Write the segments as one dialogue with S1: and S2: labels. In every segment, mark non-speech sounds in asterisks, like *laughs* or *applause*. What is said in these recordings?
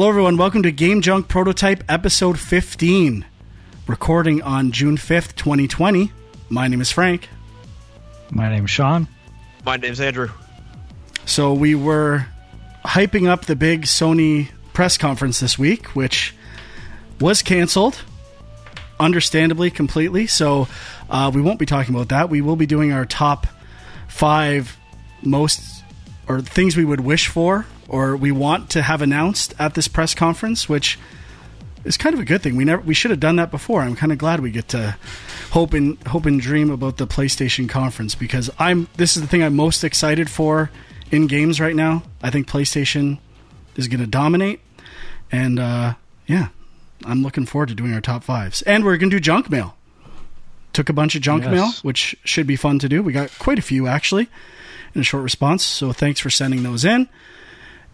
S1: Hello, everyone. Welcome to Game Junk Prototype Episode 15, recording on June 5th, 2020. My name is Frank.
S2: My name's Sean.
S3: My name's Andrew.
S1: So, we were hyping up the big Sony press conference this week, which was canceled, understandably, completely. So, uh, we won't be talking about that. We will be doing our top five most or things we would wish for or we want to have announced at this press conference, which is kind of a good thing. We never we should have done that before. I'm kind of glad we get to hope and hope and dream about the PlayStation conference because I'm this is the thing I'm most excited for in games right now. I think PlayStation is going to dominate, and uh, yeah, I'm looking forward to doing our top fives. And we're going to do junk mail. Took a bunch of junk
S2: Yes.
S1: mail, which should be fun to do. We got quite a few actually in a short response. So thanks for sending those in.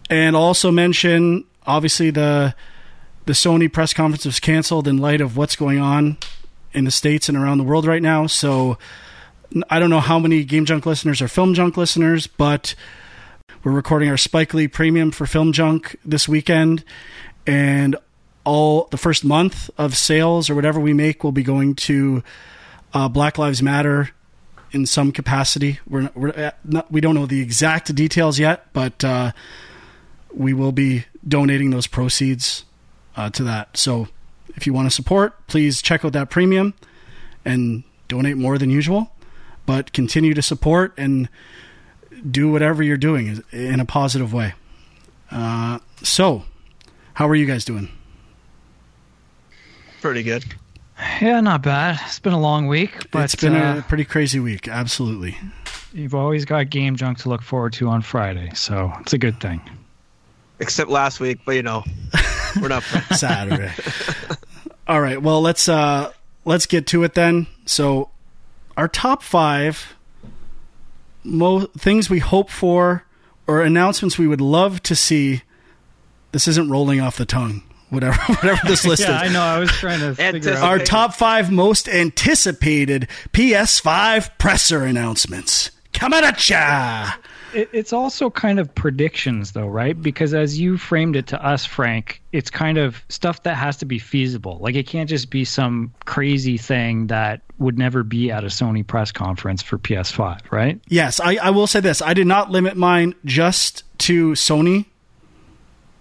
S1: And also mention obviously the the Sony press conference was canceled in light of what's going on in the states and around the world right now. So I don't know how many Game Junk listeners are Film Junk listeners, but we're recording our Spike Lee Premium for Film Junk this weekend, and all the first month of sales or whatever we make will be going to uh, Black Lives Matter in some capacity. We're, we're not, we don't know the exact details yet, but uh, we will be donating those proceeds uh, to that. So if you want to support, please check out that premium and donate more than usual. But continue to support and do whatever you're doing in a positive way. Uh, so, how are you guys doing?
S3: Pretty good.
S2: Yeah, not bad. It's been a long week, but
S1: it's been
S2: uh,
S1: a pretty crazy week. Absolutely.
S2: you've always got game junk to look forward to on Friday, so it's a good thing.
S3: Except last week, but you know, we're not. *laughs*
S1: Saturday. All right. Well, let's uh let's get to it then. So, our top five mo- things we hope for or announcements we would love to see. This isn't rolling off the tongue. Whatever, *laughs* whatever this list
S2: Yeah,
S1: is.
S2: I know. I was trying to figure
S3: Anticipate-
S2: out.
S1: Our top five most anticipated PS5 presser announcements. Coming at ya!
S2: It, it's also kind of predictions, though, right? Because as you framed it to us, Frank, it's kind of stuff that has to be feasible. Like it can't just be some crazy thing that would never be at a Sony press conference for PS5, right?
S1: Yes, I, I will say this. I did not limit mine just to Sony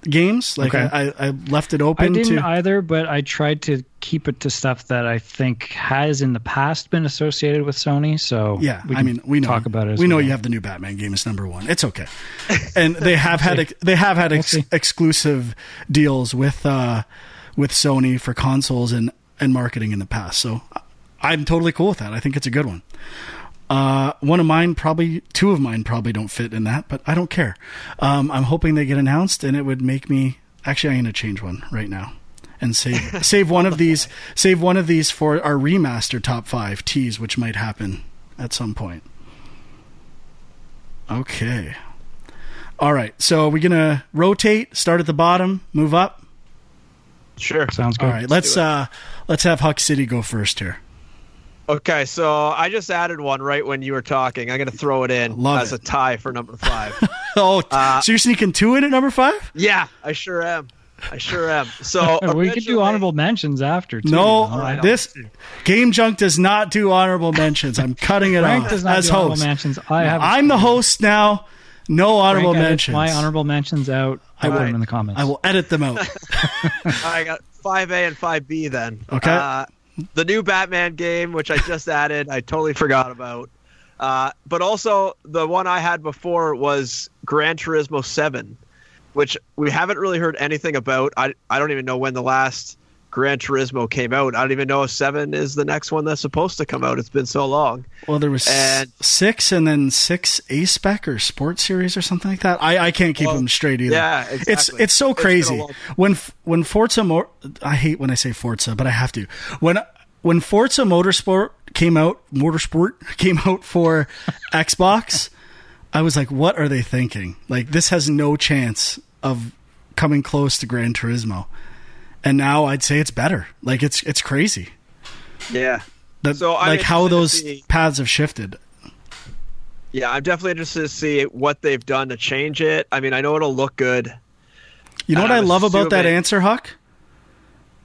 S1: games. Like
S2: Okay.
S1: I, I, left it open.
S2: I didn't
S1: to
S2: either, but I tried to keep it to stuff that I think has in the past been associated with Sony. So
S1: Yeah,
S2: we
S1: I mean, we know
S2: talk about it. as
S1: we know
S2: well.
S1: you have the new Batman game is number one. It's okay, *laughs* and they have had they have had ex- exclusive deals with uh, with Sony for consoles and and marketing in the past. So I'm totally cool with that. I think it's a good one. Uh, one of mine probably two of mine probably don't fit in that, but I don't care. Um, I'm hoping they get announced, and it would make me actually. I'm going to change one right now and save *laughs* save one of these save one of these for our remaster top five teas, which might happen at some point. Okay. All right. So we're gonna rotate, start at the bottom, move up.
S3: Sure.
S2: Sounds good.
S1: All right. Let's
S3: do it.
S1: uh let's have Huck City go first here.
S3: Okay, so I just added one right when you were talking. I'm going to throw it in
S1: Love
S3: as
S1: it.
S3: a tie for number five. *laughs*
S1: Oh,
S3: Uh,
S1: so you're sneaking two in at number five?
S3: yeah, I sure am. I sure am. So *laughs*
S2: we could do honorable mentions after. Too,
S1: No,
S2: you know?
S3: right,
S1: this Game Junk does not do honorable mentions. I'm cutting it
S2: Frank
S1: off
S2: does not
S1: as
S2: do honorable mentions. I have.
S1: I'm the host now. No honorable
S2: Frank
S1: mentions.
S2: My honorable mentions out. I put
S3: Alright.
S2: them in the comments.
S1: I will edit them out. *laughs*
S3: I got five A and five B then.
S1: Okay.
S3: Uh, the new Batman game, which I just added, I totally forgot about. Uh, but also the one I had before was Gran Turismo Seven, which we haven't really heard anything about. I I don't even know when the last Gran Turismo came out. I don't even know if Seven is the next one that's supposed to come out. It's been so long.
S1: Well, there was
S3: And-
S1: six and then six A spec or sports series or something like that. I, I can't keep
S3: Well,
S1: them straight either.
S3: yeah,
S1: It's
S3: exactly.
S1: it's so
S3: It's a
S1: crazy
S3: long-
S1: when when Forza. Mo- I hate when I say Forza, but I have to. When when Forza Motorsport came out, Motorsport *laughs* came out for *laughs* Xbox, I was like, what are they thinking? Like this has no chance of coming close to Gran Turismo. And now I'd say it's better. Like it's it's crazy.
S3: Yeah.
S1: That,
S3: So I'm
S1: like how those
S3: see-
S1: paths have shifted.
S3: Yeah, I'm definitely interested to see what they've done to change it. I mean, I know it'll look good.
S1: You know what I
S3: I'm
S1: love about that answer, Huck?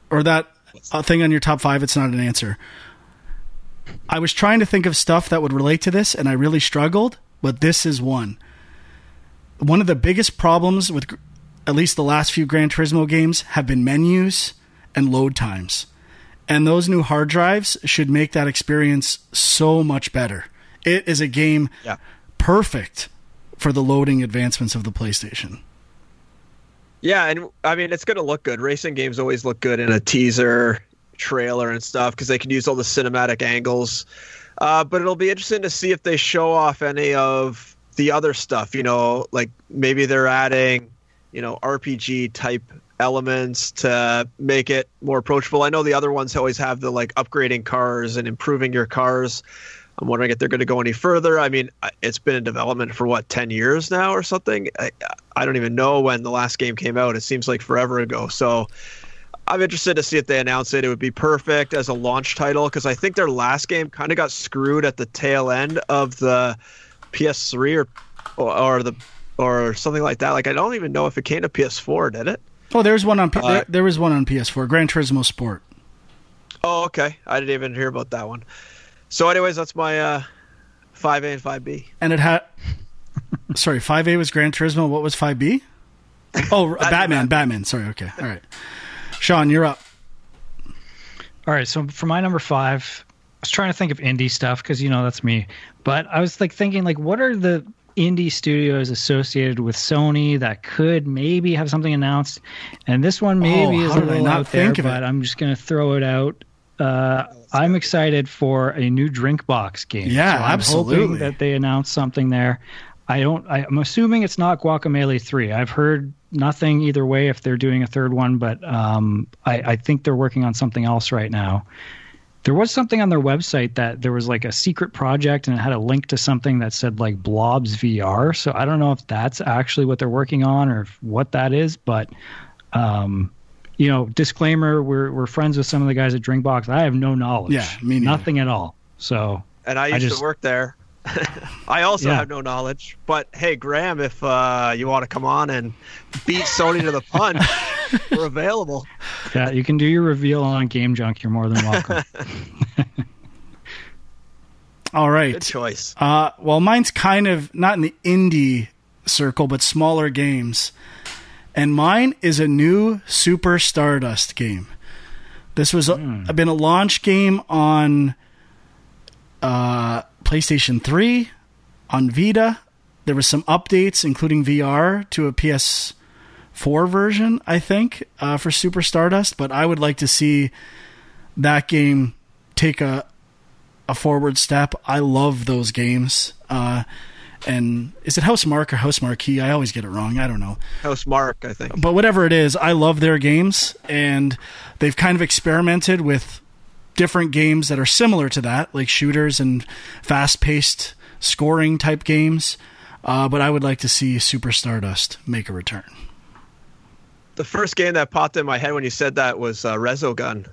S1: Or that uh, thing on your top five? It's not an answer. I was trying to think of stuff that would relate to this, and I really struggled, but this is one. One of the biggest problems with at least the last few Gran Turismo games have been menus and load times. And those new hard drives should make that experience so much better. It is a game
S3: Yeah.
S1: perfect for the loading advancements of the PlayStation.
S3: Yeah, and I mean it's going to look good. Racing games always look good in a teaser, trailer, and stuff because they can use all the cinematic angles. Uh, but it'll be interesting to see if they show off any of the other stuff. You know, like maybe they're adding, you know, RPG type elements to make it more approachable. I know the other ones always have the like upgrading cars and improving your cars. I'm wondering if they're going to go any further. I mean, it's been in development for what 10 years now or something. I, I don't even know when the last game came out. It seems like forever ago. So I'm interested to see if they announce it. It would be perfect as a launch title because I think their last game kind of got screwed at the tail end of the PS3 or or the or something like that. Like I don't even know if it came to PS4, did it?
S1: Oh, there's one on P-
S3: Uh,
S1: there, there was one on PS4, Gran Turismo Sport.
S3: Oh, okay. I didn't even hear about that one. So, anyways, that's my uh, 5A and 5B.
S1: and it had sorry 5a was gran turismo what was 5b *laughs* oh batman batman sorry okay all right sean you're up
S2: All right, so for my number five, I was trying to think of indie stuff because you know that's me. But I was like thinking, like, what are the indie studios associated with Sony that could maybe have something announced? And this one maybe
S1: Oh,
S2: is a little
S1: not
S2: out there,
S1: think of it?
S2: but I'm just gonna throw it out. Uh, I'm excited for a new Drinkbox game.
S1: Yeah,
S2: so I'm
S1: absolutely.
S2: That they announce something there. I don't. I, I'm assuming it's not Guacamelee Three. I've heard nothing either way if they're doing a third one, but um, I, I think they're working on something else right now. There was something on their website that there was like a secret project and it had a link to something that said like Blobs VR. So I don't know if that's actually what they're working on or if, what that is, but um, you know, disclaimer: we're we're friends with some of the guys at Drinkbox. I have no knowledge.
S1: Yeah, me neither.
S2: nothing at all. So
S3: And I
S2: I
S3: used
S2: just-
S3: to work there. *laughs* I also
S2: Yeah.
S3: have no knowledge. But hey, Graham, if uh, you want to come on and beat Sony to the punch, *laughs* we're available.
S2: yeah, you can do your reveal on Game Junk. You're more than welcome. *laughs*
S1: All right, Good
S3: choice.
S1: uh, well mine's kind of not in the indie circle but smaller games and mine is a new super stardust game this was a, been a launch game on uh, playstation 3 on vita there was some updates including vr to a ps4 version i think uh, for super stardust but i would like to see that game take a a forward step. I love those games. Uh, and is it House Mark or House Marquee? I always get it wrong. I don't know.
S3: House Mark, I think.
S1: But whatever it is, I love their games, and they've kind of experimented with different games that are similar to that, like shooters and fast-paced scoring type games. Uh, but I would like to see Super Stardust make a return.
S3: The first game that popped in my head when you said that was uh, Resogun.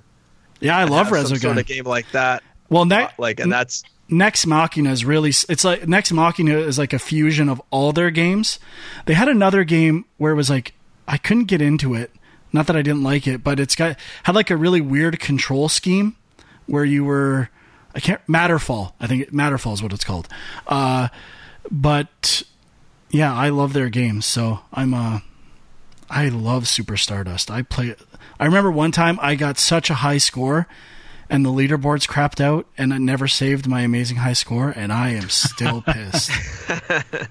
S1: Yeah, I love
S3: Have some
S1: Resogun.
S3: Sort of game like that.
S1: well,
S3: Uh,
S1: ne-
S3: like, and that's
S1: Nex Machina is really it's like Nex Machina is like a fusion of all their games. They had another game where it was like I couldn't get into it. Not that I didn't like it, but it's got had like a really weird control scheme where you were I can't Matterfall. I think Matterfall is what it's called. Uh, but yeah, I love their games. So I'm uh I love Super Stardust. I play I remember one time I got such a high score and the leaderboards crapped out and I never saved my amazing high score and I am still *laughs* pissed. *laughs*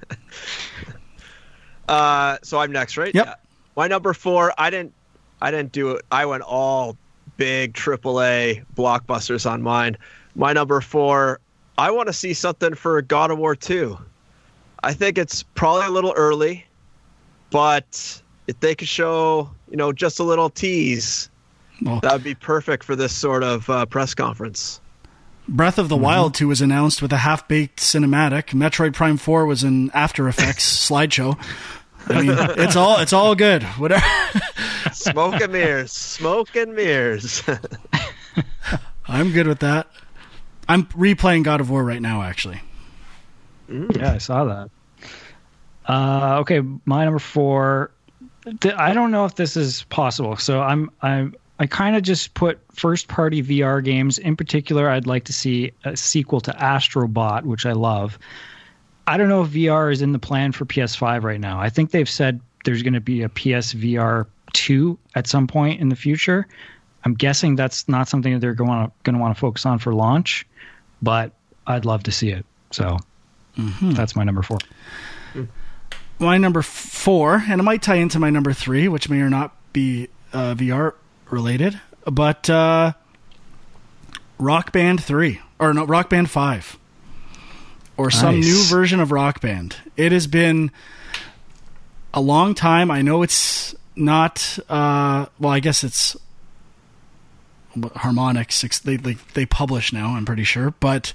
S3: Uh, so I'm next, right?
S1: Yep.
S3: Yeah. My number four, I didn't, I didn't do it. I went all big AAA blockbusters on mine. My number four, I want to see something for God of War 2. I think it's probably a little early, but if they could show, you know, just a little tease,
S1: Well,
S3: that would be perfect for this sort of uh, press conference.
S1: Breath of the Wild 2 was announced with a half-baked cinematic. Metroid Prime 4 was an After Effects *laughs* slideshow. I mean, *laughs* it's all it's all good. Whatever.
S3: Smoke and mirrors, smoke and mirrors. *laughs*
S1: I'm good with that. I'm replaying God of War right now actually.
S2: Yeah, I saw that. Uh, okay, my number four. th- I don't know if this is possible. So I'm I'm I kind of just put first party VR games. In particular, I'd like to see a sequel to Astrobot, which I love. I don't know if VR is in the plan for PS5 right now. I think they've said there's going to be a PSVR 2 at some point in the future. I'm guessing that's not something that they're going to going to want to focus on for launch, but I'd love to see it. So that's my number 4.
S1: my number four, and it might tie into my number three, which may or not be uh, VR related, but uh, Rock Band 3, or no, Rock Band 5, or some new version of Rock Band. It has been a long time. I know it's not, uh, well, I guess it's Harmonix. It's- They, they, they publish now, I'm pretty sure, but.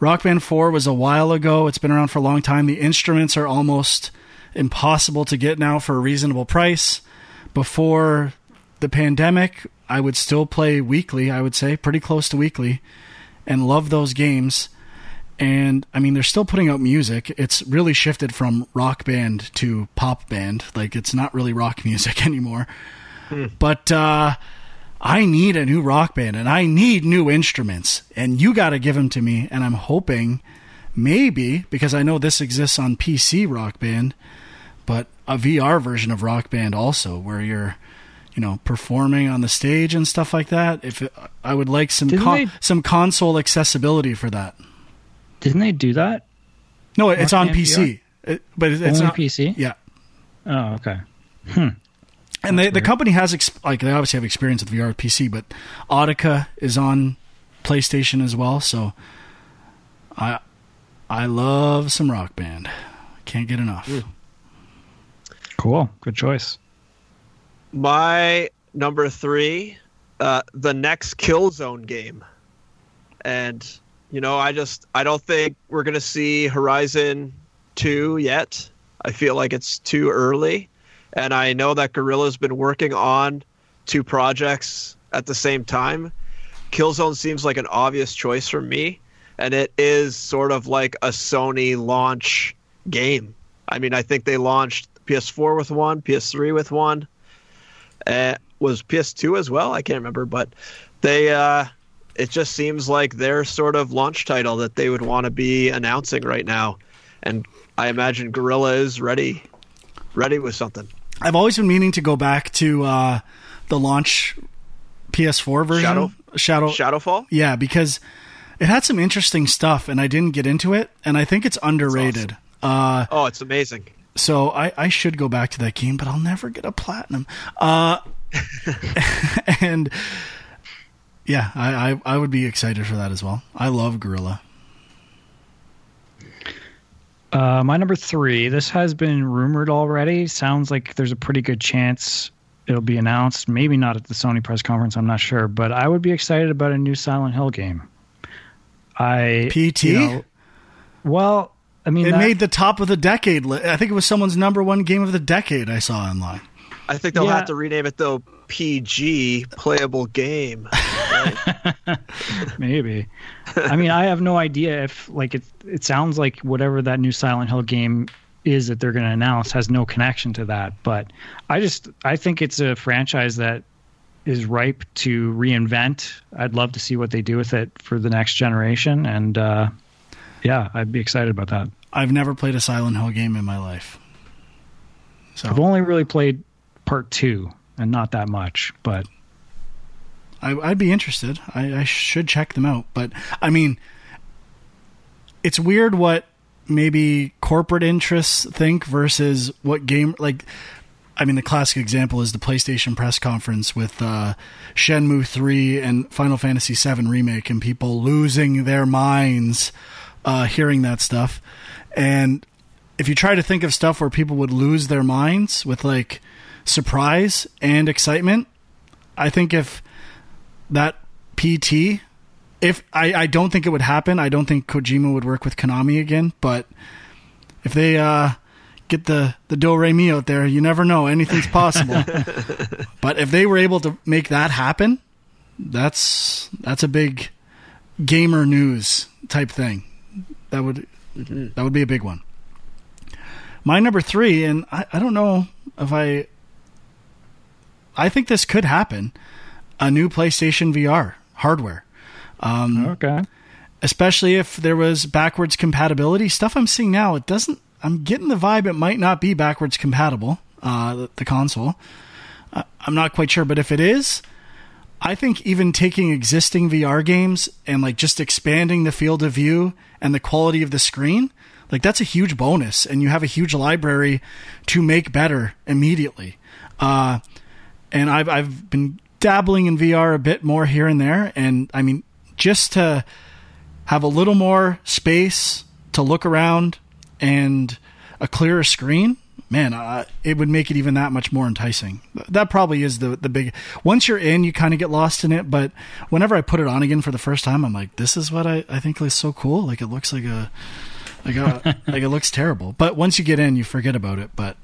S1: Rock Band 4 was a while ago. It's been around for a long time. The instruments are almost impossible to get now for a reasonable price. Before the pandemic, I would still play weekly, I would say, pretty close to weekly, and love those games. And I mean, they're still putting out music. It's really shifted from rock band to pop band. Like, it's not really rock *laughs* music anymore. But, uh, I need a new rock band and I need new instruments and you got to give them to me and I'm hoping maybe because I know this exists on PC rock band but a VR version of rock band also where you're you know performing on the stage and stuff like that if it, I would like some con-
S2: they-
S1: some console accessibility for that
S2: Didn't they do that?
S1: no it's on PC It- but it- it's
S2: Only
S1: not
S2: PC?
S1: yeah
S2: Oh, okay.
S1: and they, the company has ex- like they obviously have experience with VR PC, but Audica is on PlayStation as well. So I I love some Rock Band. Can't get enough.
S2: Cool. Good choice.
S3: My number three, uh, the next Killzone game, and you know, I just I don't think we're gonna see Horizon two yet. I feel like it's too early, and I know that Guerrilla's been working on two projects at the same time. Killzone seems like an obvious choice for me, and it is sort of like a Sony launch game. I mean, I think they launched PS4 with one, PS3 with one uh, was PS2 as well. I can't remember, but they uh, it just seems like their sort of launch title that they would want to be announcing right now, and I imagine Guerrilla is ready, ready with something.
S1: I've always been meaning to go back to uh, the launch PS4 version.
S3: Shadow?
S1: Shadow.
S3: Shadowfall.
S1: Yeah, because it had some interesting stuff, and I didn't get into it, and I think it's underrated. Uh,
S3: Oh, it's amazing.
S1: so I, I should go back to that game, but I'll never get a platinum. Uh, *laughs* *laughs* and yeah, I, I I would be excited for that as well. I love Guerrilla.
S2: Uh, my number three. This has been rumored already. Sounds like there's a pretty good chance it'll be announced. Maybe not at the Sony press conference. I'm not sure, but I would be excited about a new Silent Hill game. I
S1: PT?
S2: you know, well, I mean,
S1: It
S2: that-
S1: made the top of the decade. I think it was someone's number one game of the decade. I saw online.
S3: I think they'll
S2: Yeah.
S3: have to rename it though PG playable game. *laughs*
S2: maybe. I mean, I have no idea if like it. It sounds like whatever that new Silent Hill game is that they're going to announce has no connection to that. But I just I think it's a franchise that is ripe to reinvent. I'd love to see what they do with it for the next generation, and uh, yeah, I'd be excited about that.
S1: I've never played a Silent Hill game in my life. So.
S2: I've only really played part two, and not that much, but
S1: I, I'd be interested. I, I should check them out. But I mean, it's weird what maybe corporate interests think versus what game like. I mean, the classic example is the PlayStation press conference with uh, Shenmue 3 and Final Fantasy 7 remake, and people losing their minds uh, hearing that stuff. And if you try to think of stuff where people would lose their minds with like surprise and excitement, I think if that PT, if I, I don't think it would happen, I don't think Kojima would work with Konami again, but if they uh, get the the do re mi out there, you never know, anything's possible. *laughs* but if they were able to make that happen, that's that's a big gamer news type thing. That would that would be a big one. My number three, and I, I don't know if I. I think this could happen. A new PlayStation VR hardware. Um,
S2: Okay.
S1: especially if there was backwards compatibility stuff i'm seeing now it doesn't i'm getting the vibe it might not be backwards compatible uh, the, the console uh, i'm not quite sure but if it is i think even taking existing vr games and like just expanding the field of view and the quality of the screen like that's a huge bonus and you have a huge library to make better immediately uh, and I've I've been dabbling in VR a bit more here and there, and I mean just to have a little more space to look around and a clearer screen, man, uh, it would make it even that much more enticing. That probably is the the big. Once you're in, you kind of get lost in it, but whenever I put it on again for the first time, I'm like, this is what I I think is so cool. Like it looks like a like a *laughs* like it looks terrible, but once you get in, you forget about it. But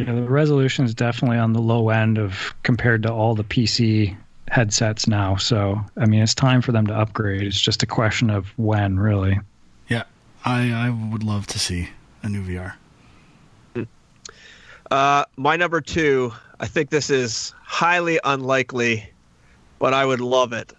S2: Yeah, the resolution is definitely on the low end of compared to all the PC headsets now. So, I mean, it's time for them to upgrade. It's just a question of when, really.
S1: yeah, I I would love to see a new VR.
S3: Uh, my number two, I think this is highly unlikely, but I would love it.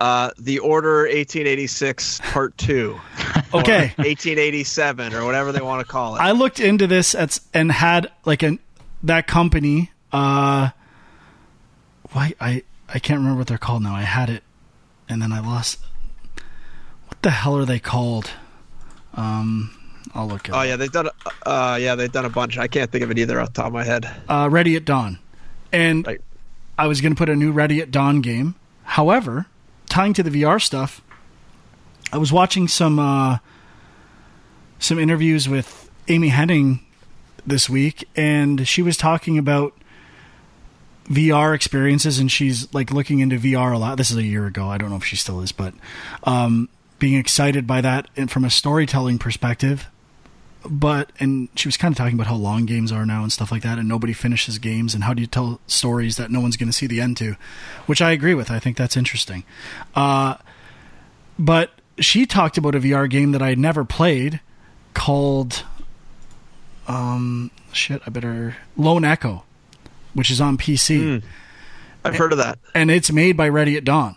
S3: Uh, the Order 1886 Part 2. *laughs* or
S1: Okay.
S3: 1887 or whatever they want to call it.
S1: I looked into this at, and had like an that company. Uh, why I I can't remember what they're called now. I had it, and then I lost. What the hell are they called? Um, I'll look at.
S3: oh yeah, they've done. a- Uh, yeah, they've done a bunch. I can't think of it either off the top of my head.
S1: uh, Ready at Dawn, and
S3: Right.
S1: I was going to put a new Ready at Dawn game. However, tying to the VR stuff, I was watching some uh, some interviews with Amy Hennig this week, and she was talking about VR experiences, and she's like looking into VR a lot. This is a year ago. I don't know if she still is, but um, being excited by that and from a storytelling perspective. But and she was kind of talking about how long games are now and stuff like that, and nobody finishes games, and how do you tell stories that no one's going to see the end to, which I agree with. I think that's interesting. Uh, but she talked about a VR game that I had never played called um shit, I better Lone Echo, which is on PC
S3: I've heard of that.
S1: and it's made by Ready at Dawn.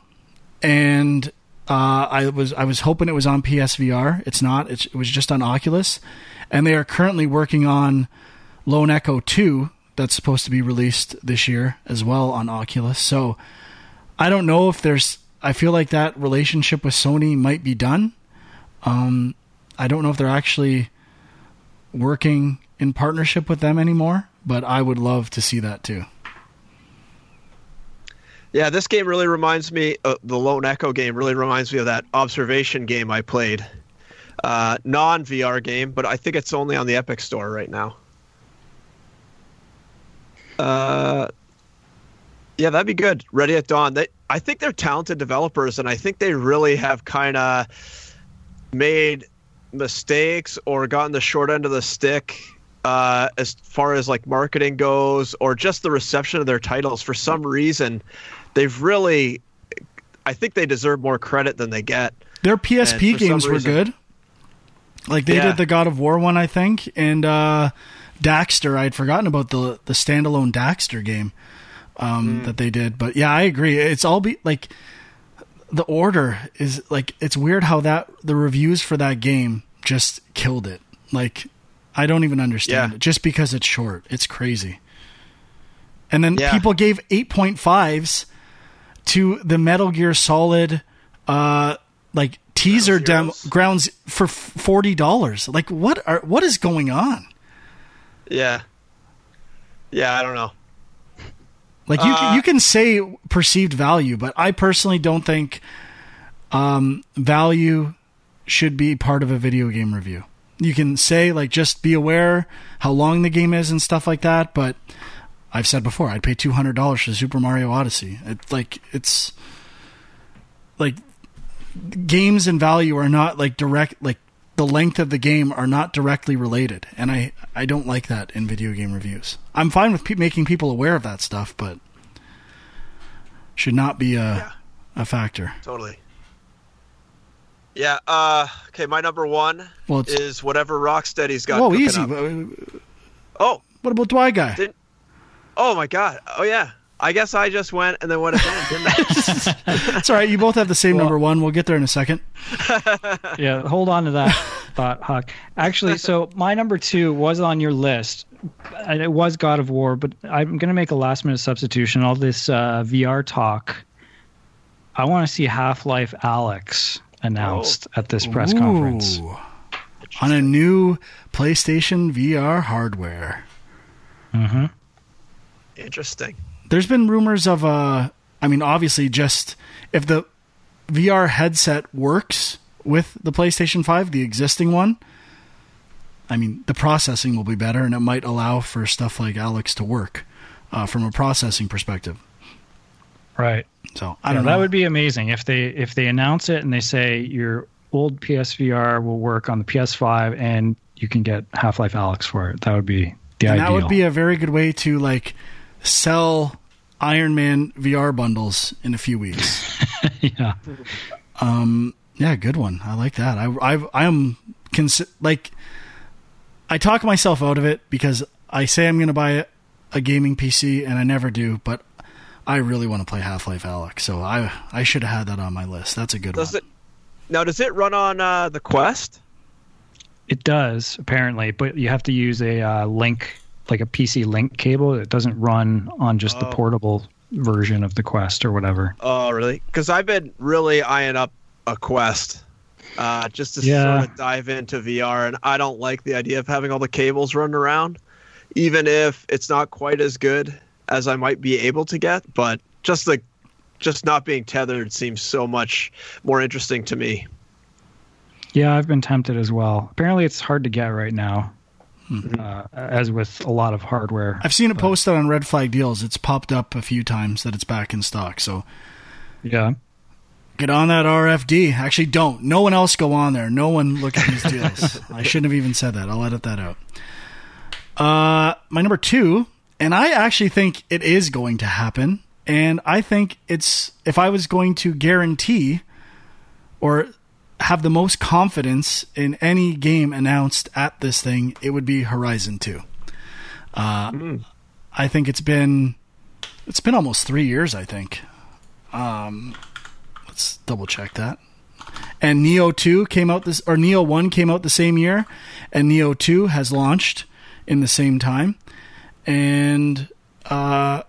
S1: And uh, I was I was hoping it was on PSVR. It's not. It's, it was just on Oculus, and they are currently working on Lone Echo Two. That's supposed to be released this year as well on Oculus. So I don't know if there's. I feel like that relationship with Sony might be done. Um, I don't know if they're actually working in partnership with them anymore, but I would love to see that too.
S3: Yeah, this game really reminds me. Uh, the Lone Echo game really reminds me of that observation game I played. Uh, Non VR game, but I think it's only on the Epic Store right now. Uh, yeah, that'd be good. Ready at Dawn. They, I think they're talented developers, and I think they really have kind of made mistakes or gotten the short end of the stick uh, as far as like marketing goes, or just the reception of their titles. For some reason, they've really. I think they deserve more credit than they get.
S1: Their PSP games were
S3: reason-
S1: good. Like they
S3: Yeah.
S1: did the God of War one, I think, and uh, Daxter. I had forgotten about the the standalone Daxter game um,
S3: Hmm.
S1: that they did, but yeah, I agree. It's all be like the order is like it's weird how that the reviews for that game just killed it. Like I don't even understand
S3: Yeah.
S1: it just because it's short. It's crazy. And then
S3: Yeah.
S1: people gave 8.5s to the Metal Gear Solid uh like teaser demo grounds for forty dollars. Like what are what is going on?
S3: Yeah. Yeah, I don't know.
S1: Like you
S3: Uh,
S1: you can say perceived value, but I personally don't think um, value should be part of a video game review. You can say like just be aware how long the game is and stuff like that, but I've said before I'd pay two hundred dollars for Super Mario Odyssey. It's like it's like games and value are not like direct like the length of the game are not directly related and i i don't like that in video game reviews i'm fine with pe- making people aware of that stuff but should not be a
S3: Yeah.
S1: a factor
S3: Totally. Yeah. Uh, okay. My number one
S1: Well,
S3: is whatever Rocksteady's got. Oh,
S1: easy.
S3: up.
S1: What
S3: Oh.
S1: about Dwy guy?
S3: Did- Oh my God. Oh yeah. I guess I just went and then went again, didn't I? *laughs*
S1: It's all right. You both have the same number one. We'll get there in a second. *laughs*
S2: yeah, hold on to that *laughs* thought, Huck. Actually, so my number two was on your list, and it was God of War, but I'm going to make a last minute substitution. All this uh, VR talk, I want to see Half Life Alyx announced at this press conference.
S1: On a new PlayStation VR hardware.
S2: hmm
S3: Interesting.
S1: There's been rumors of uh I mean obviously just if the VR headset works with the PlayStation 5, the existing one, I mean the processing will be better and it might allow for stuff like Alyx to work uh, from a processing perspective.
S2: Right.
S1: So I
S2: Yeah,
S1: don't know.
S2: that would be amazing if they if they announce it and they say your old PSVR will work on the PS5 and you can get Half Life Alyx for it. That would be the
S1: and
S2: ideal.
S1: that would be a very good way to like sell Iron Man VR bundles in a few weeks. *laughs*
S2: yeah.
S1: Um, yeah, good one. I like that. I I I am consi- like I talk myself out of it because I say I'm going to buy a, a gaming PC and I never do, but I really want to play Half-Life Alyx. So I I should have had that on my list. That's a good
S3: Does
S1: one.
S3: it now? Does it run on uh, the Quest?
S2: It does apparently, but you have to use a uh, link, like a PC link cable. It doesn't run on just the
S3: Oh.
S2: portable version of the Quest or whatever.
S3: Oh, really? Because I've been really eyeing up a Quest, uh, just to
S2: Yeah.
S3: sort of dive into VR, and I don't like the idea of having all the cables running around, even if it's not quite as good as I might be able to get. But just the, just not being tethered seems so much more interesting to me.
S2: Yeah, I've been tempted as well. Apparently, it's hard to get right now,
S1: Hmm.
S2: uh, as with a lot of hardware.
S1: I've seen it posted on Red Flag Deals. It's popped up a few times that it's back in stock. So
S2: Yeah.
S1: get on that RFD. Actually, don't. No one else go on there. No one look at these deals. *laughs* I shouldn't have even said that. I'll edit that out. Uh, my number two, and I actually think it is going to happen. And I think it's if I was going to guarantee or have the most confidence in any game announced at this thing, it would be Horizon Two. Uh, I think it's been it's been almost three years. I think. Um, let's double check that. And Nioh 2 came out this or Nioh 1 came out the same year and Nioh 2 has launched in the same time. And uh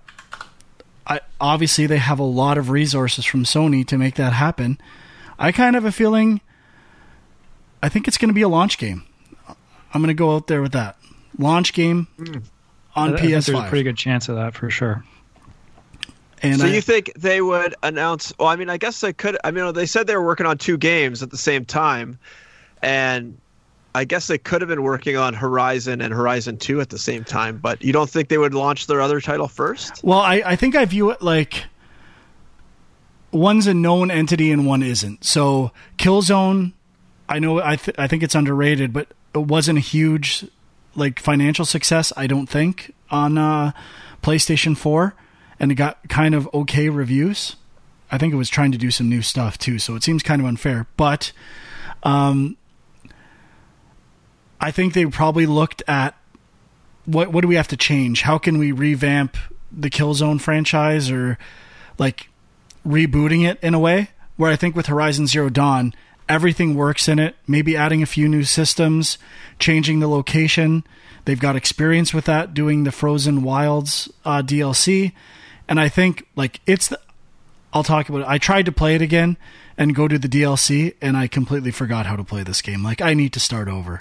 S1: I obviously they have a lot of resources from Sony to make that happen. I kind of have a feeling I think it's going to be a launch game. I'm going to go out there with that. Launch game mm. on
S2: I think There's a pretty good chance of that for sure.
S1: and
S3: so
S1: I-
S3: you think they would announce? Well, I mean, I guess they could. I mean, they said they were working on two games at the same time, and I guess they could have been working on Horizon and Horizon Two at the same time. But you don't think they would launch their other title first?
S1: Well, I, I think I view it like one's a known entity and one isn't. So Killzone, I know I th- I think it's underrated, but it wasn't a huge like financial success. I don't think on uh, PlayStation Four, and it got kind of okay reviews. I think it was trying to do some new stuff too, so it seems kind of unfair. But um, I think they probably looked at what what do we have to change? How can we revamp the Killzone franchise or like rebooting it in a way? Where I think with Horizon Zero Dawn, everything works in it. Maybe adding a few new systems, changing the location. They've got experience with that doing the Frozen Wilds uh, DLC, and I think like it's. The, I'll talk about it. I tried to play it again and go to the DLC, and I completely forgot how to play this game. Like I need to start over.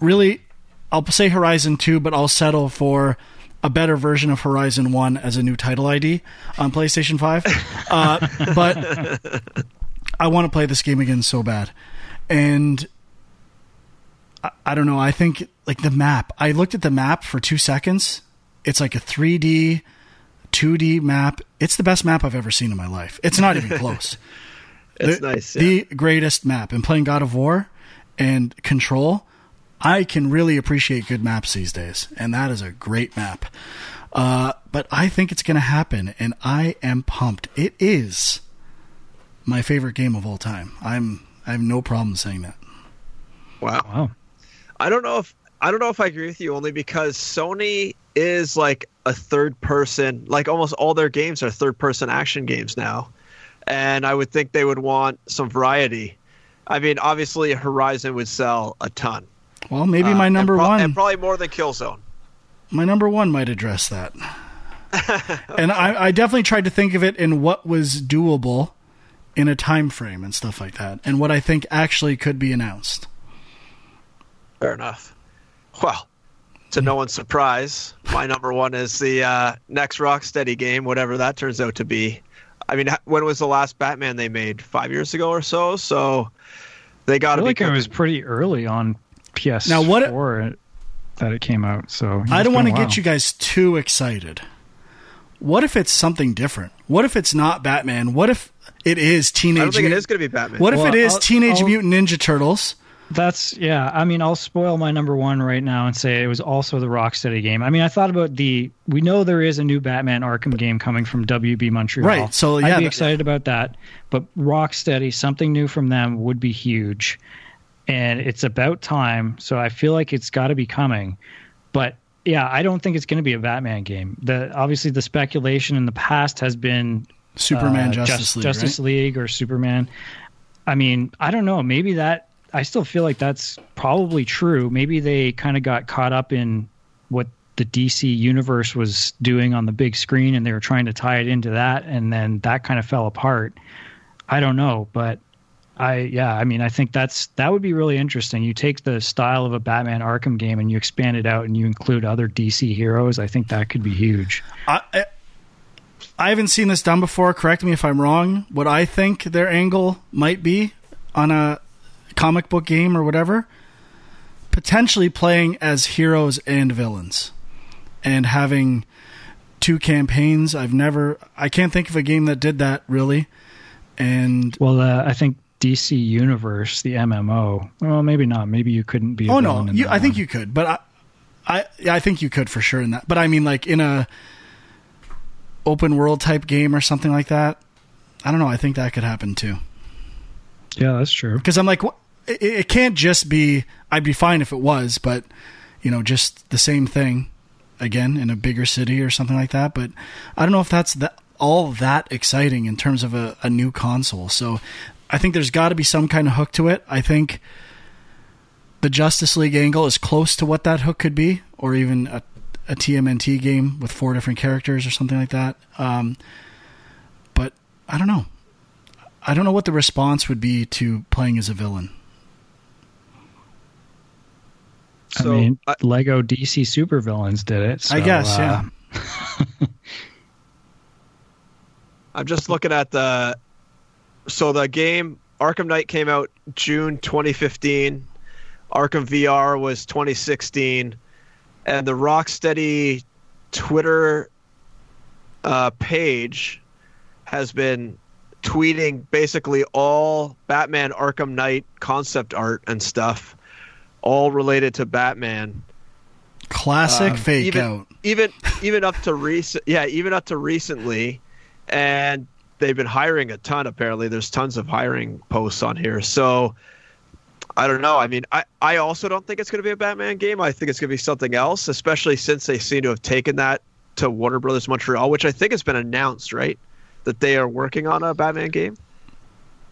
S1: Really, I'll say Horizon 2, but I'll settle for a better version of Horizon 1 as a new title ID on PlayStation 5. *laughs* Uh, but I want to play this game again so bad. And I, I don't know. I think, like, the map. I looked at the map for two seconds. It's like a 3D, 2D map. It's the best map I've ever seen in my life. It's not even *laughs* close.
S3: It's
S1: the,
S3: nice. Yeah.
S1: The greatest map. And playing God of War and Control, I can really appreciate good maps these days, and that is a great map. Uh, but I think it's going to happen, and I am pumped. It is my favorite game of all time. I'm I have no problem saying that.
S3: Wow.
S2: Wow.
S3: I don't know if I don't know if I agree with you only because Sony is like a third person, like almost all their games are third person action games now. And I would think they would want some variety. I mean, obviously Horizon would sell a ton.
S1: Well, maybe
S3: Uh,
S1: my
S3: and
S1: number
S3: pro-
S1: one,
S3: and probably more than Killzone.
S1: my number one might address that. *laughs* and I, I definitely tried to think of it in what was doable in a time frame and stuff like that, and what I think actually could be announced.
S3: Fair enough. Well, to no one's surprise, my number one is the uh, next Rocksteady game, whatever that turns out to be. I mean, when was the last Batman they made? Five years ago or so. So they got
S2: I
S3: to
S2: feel
S3: be.
S2: like it was pretty early on PS4
S1: Now, what-
S2: that it came out. So
S1: I don't
S2: want to
S1: get you guys too excited. What if it's something different? What if it's not Batman? What if it is Teenage
S3: I don't think
S1: Mut-
S3: is going to be Batman.
S1: What if it is
S2: I'll-
S1: Teenage
S2: I'll-
S1: Mutant Ninja Turtles?
S2: That's yeah. I mean, I'll spoil my number one right now and say it was also the Rocksteady game. I mean, I thought about the. We know there is a new Batman Arkham game coming from WB Montreal.
S1: Right, so, yeah,
S2: I'd be
S1: that-
S2: excited about that. But Rocksteady, something new from them would be huge, and it's about time. So I feel like it's got to be coming. But yeah, I don't think it's going to be a Batman game. The obviously the speculation in the past has been
S1: Superman
S2: uh,
S1: Justice
S2: Just-
S1: League,
S2: Justice
S1: right?
S2: League or Superman. I mean, I don't know. Maybe that. I still feel like that's probably true. Maybe they kind of got caught up in what the DC universe was doing on the big screen, and they were trying to tie it into that, and then that kind of fell apart. I don't know, but I yeah, I mean, I think that's that would be really interesting. You take the style of a Batman Arkham game and you expand it out, and you include other DC heroes. I think that could be huge.
S1: I, I, I haven't seen this done before. Correct me if I'm wrong. What I think their angle might be on a comic book game or whatever, potentially playing as heroes and villains, and having two campaigns. I've never, I can't think of a game that did that really. And
S2: Well, uh, I think DC Universe, the MMO. Well, maybe not. Maybe you couldn't be.
S1: Oh no, you, I think
S2: one.
S1: you could, but I, I, I think you could for sure in that. But I mean, like in a open world type game or something like that. I don't know. I think that could happen too.
S2: Yeah, that's true.
S1: because I'm like, it, it can't just be. I'd be fine if it was, but you know, just the same thing again in a bigger city or something like that. But I don't know if that's that all that exciting in terms of a, a new console. So I think there's got to be some kind of hook to it. I think the Justice League angle is close to what that hook could be, or even a, a TMNT game with four different characters or something like that. Um, but I don't know. I don't know what the response would be to playing as a villain.
S3: So,
S2: I mean,
S3: I-
S2: Lego DC supervillains did it.
S1: I
S2: so,
S1: guess,
S2: uh,
S1: yeah. *laughs*
S3: I'm just looking at the. So the game Arkham Knight came out June 2015. Arkham VR was 2016, and the Rocksteady Twitter uh, page has been tweeting basically all Batman Arkham Knight concept art and stuff, all related to Batman.
S1: Classic
S3: Um,
S1: fake
S3: even,
S1: out.
S3: Even even up to recent, yeah, even up to recently, and they've been hiring a ton. Apparently, there's tons of hiring posts on here. So I don't know. I mean, I I also don't think it's going to be a Batman game. I think it's going to be something else, especially since they seem to have taken that to Warner Brothers Montreal, which I think has been announced, right? That they are working on a Batman game.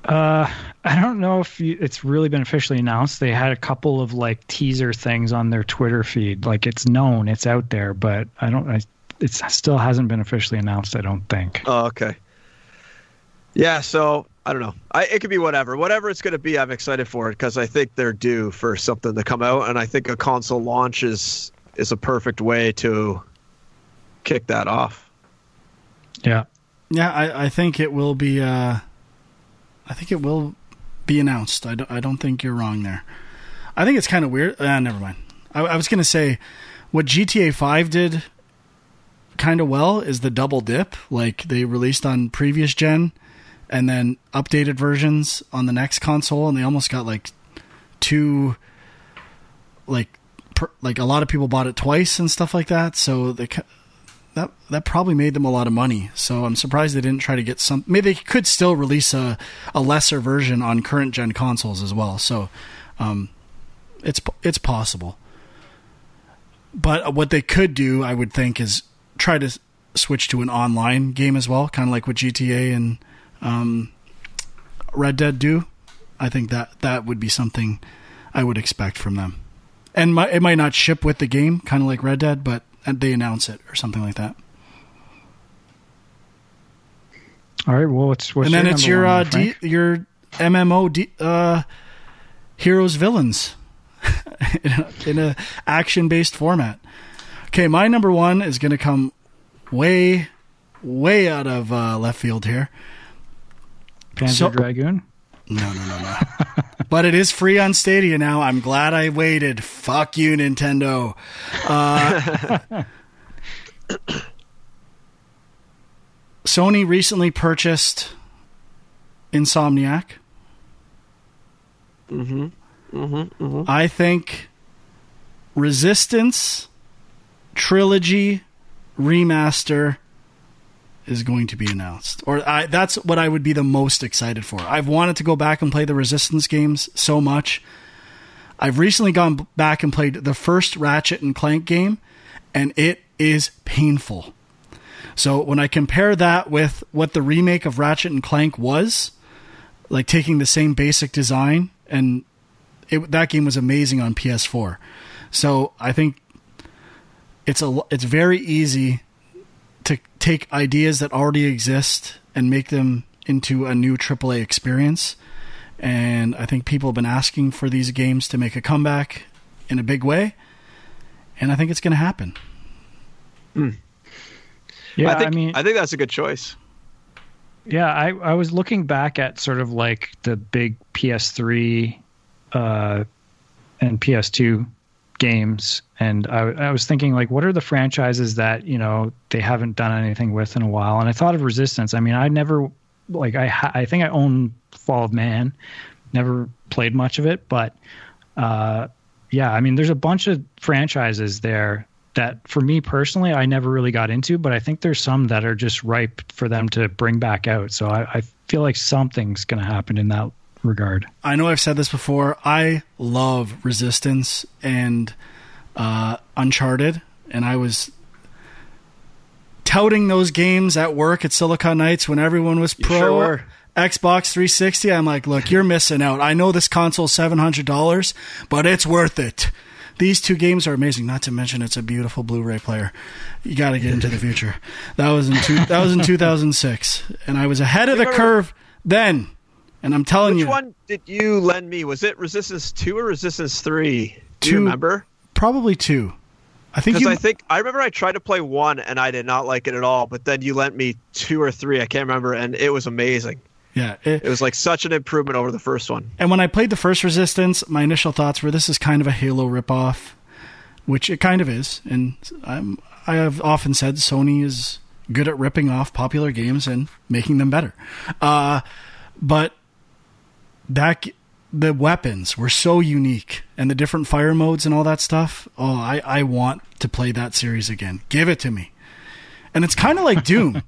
S2: Uh, I don't know if you, it's really been officially announced. They had a couple of like teaser things on their Twitter feed. Like it's known, it's out there, but I don't. I, it still hasn't been officially announced. I don't think.
S3: Oh, okay. Yeah, so I don't know. I, it could be whatever. Whatever it's going to be, I'm excited for it because I think they're due for something to come out, and I think a console launch is is a perfect way to kick that off.
S2: Yeah.
S1: Yeah, I, I think it will be. Uh, I think it will be announced. I don't, I don't think you're wrong there. I think it's kind of weird. Uh, never mind. I, I was going to say what GTA Five did kind of well is the double dip. Like they released on previous gen, and then updated versions on the next console, and they almost got like two, like per, like a lot of people bought it twice and stuff like that. So they that that probably made them a lot of money. So I'm surprised they didn't try to get some. Maybe they could still release a, a lesser version on current gen consoles as well. So um, it's it's possible. But what they could do, I would think, is try to switch to an online game as well, kind of like with GTA and um, Red Dead do. I think that that would be something I would expect from them. And my, it might not ship with the game, kind of like Red Dead, but they announce it or something like that.
S2: All right. Well, what's, what's
S1: and then
S2: your
S1: it's your
S2: one,
S1: uh, D, your MMO D, uh, heroes villains *laughs* in a, a action based format. Okay, my number one is going to come way, way out of uh, left field here.
S2: Panzer
S1: so-
S2: Dragoon.
S1: No, no, no, no. *laughs* but it is free on Stadia now. I'm glad I waited. Fuck you, Nintendo. Uh, *coughs* Sony recently purchased Insomniac.
S3: Mm-hmm. Mm-hmm. Mm-hmm.
S1: I think Resistance Trilogy Remaster is going to be announced. Or I, that's what I would be the most excited for. I've wanted to go back and play the Resistance games so much. I've recently gone back and played the first Ratchet and Clank game, and it is painful. So when I compare that with what the remake of Ratchet and Clank was, like taking the same basic design and it, that game was amazing on PS4. So I think it's a it's very easy to take ideas that already exist and make them into a new AAA experience. And I think people have been asking for these games to make a comeback in a big way, and I think it's going to happen.
S2: Yeah,
S3: I think
S2: I mean,
S3: I think that's a good choice.
S2: Yeah, I, I was looking back at sort of like the big PS3 uh, and PS2 games, and I, I was thinking like, what are the franchises that you know they haven't done anything with in a while? And I thought of Resistance. I mean, I never like I I think I own Fall of Man, never played much of it, but uh, yeah, I mean, there's a bunch of franchises there that for me personally I never really got into, but I think there's some that are just ripe for them to bring back out. So I, I feel like something's going to happen in that regard.
S1: I know I've said this before. I love Resistance and uh, Uncharted, and I was touting those games at work at Silicon Knights when everyone was pro
S3: sure.
S1: Xbox 360. I'm like, look, you're missing out. I know this console's seven hundred dollars, but it's worth it. These two games are amazing. Not to mention, it's a beautiful Blu-ray player. You got to get into the future. That was in two, that was in *laughs* 2006, and I was ahead of the curve then. And I'm telling
S3: Which
S1: you, Which
S3: one did you lend me? Was it Resistance Two or Resistance Three? Do
S1: Two.
S3: you remember?
S1: probably two. I think
S3: Because
S1: you.
S3: I think I remember I tried to play one and I did not like it at all. But then you lent me two or three. I can't remember, and it was amazing.
S1: yeah, it-
S3: It was like such an improvement over the first one.
S1: And when I played the first Resistance, my initial thoughts were this is kind of a Halo ripoff, which it kind of is. And I'm, I have often said Sony is good at ripping off popular games and making them better. Uh, but that the weapons were so unique and the different fire modes and all that stuff. Oh, I, I want to play that series again. Give it to me. And it's kind of like *laughs* Doom.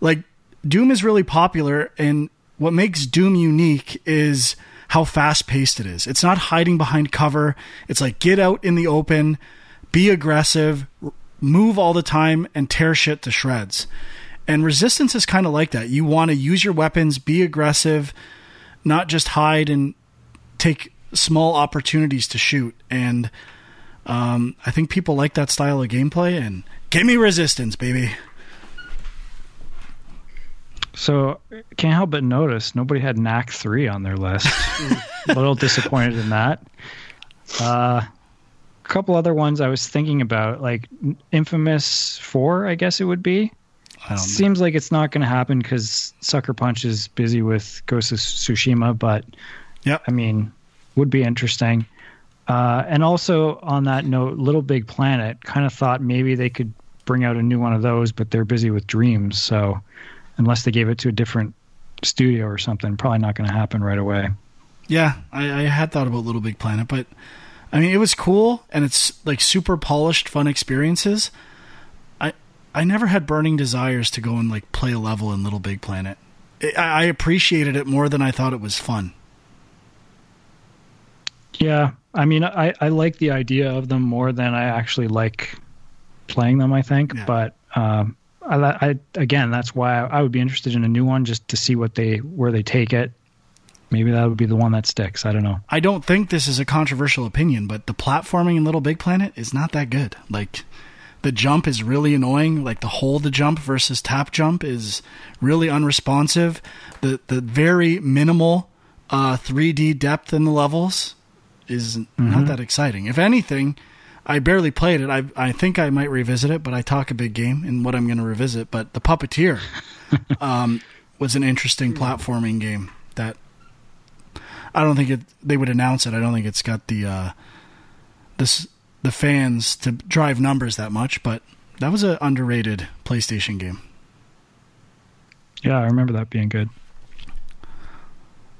S1: like Doom is really popular and what makes Doom unique is how fast paced it is. It's not hiding behind cover. It's like get out in the open, be aggressive, move all the time and tear shit to shreds. And resistance is kind of like that. You want to use your weapons, be aggressive, not just hide and take small opportunities to shoot. And um, I think people like that style of gameplay. And give me resistance, baby.
S2: So can't help but notice nobody had Knack three on their list. *laughs* a little disappointed in that. Uh, a couple other ones I was thinking about, like Infamous four, I guess it would be.
S1: Don't know.
S2: Seems like it's not going to happen because Sucker Punch is busy with Ghost of Tsushima, but
S1: yeah,
S2: I mean, would be interesting. Uh, and also on that note, Little Big Planet kind of thought maybe they could bring out a new one of those, but they're busy with Dreams, so unless they gave it to a different studio or something, probably not going to happen right away.
S1: Yeah, I, I had thought about Little Big Planet, but I mean, it was cool and it's like super polished, fun experiences. I never had burning desires to go and like play a level in Little Big Planet. I, I appreciated it more than I thought it was fun.
S2: Yeah, I mean, I, I like the idea of them more than I actually like playing them. I think,
S1: Yeah.
S2: but um, I, I again, that's why I would be interested in a new one just to see what they where they take it. Maybe that would be the one that sticks. I don't know.
S1: I don't think this is a controversial opinion, but the platforming in Little Big Planet is not that good. Like the jump is really annoying. Like the hold the jump versus tap jump is really unresponsive. The the very minimal uh, 3D depth in the levels is not that exciting. If anything, I barely played it. I I think I might revisit it, but I talk a big game in what I'm going to revisit. But the Puppeteer *laughs* um, was an interesting platforming game that I don't think it. They would announce it. I don't think it's got the uh, this the fans to drive numbers that much. But that was an underrated PlayStation game.
S2: Yeah, I remember that being good.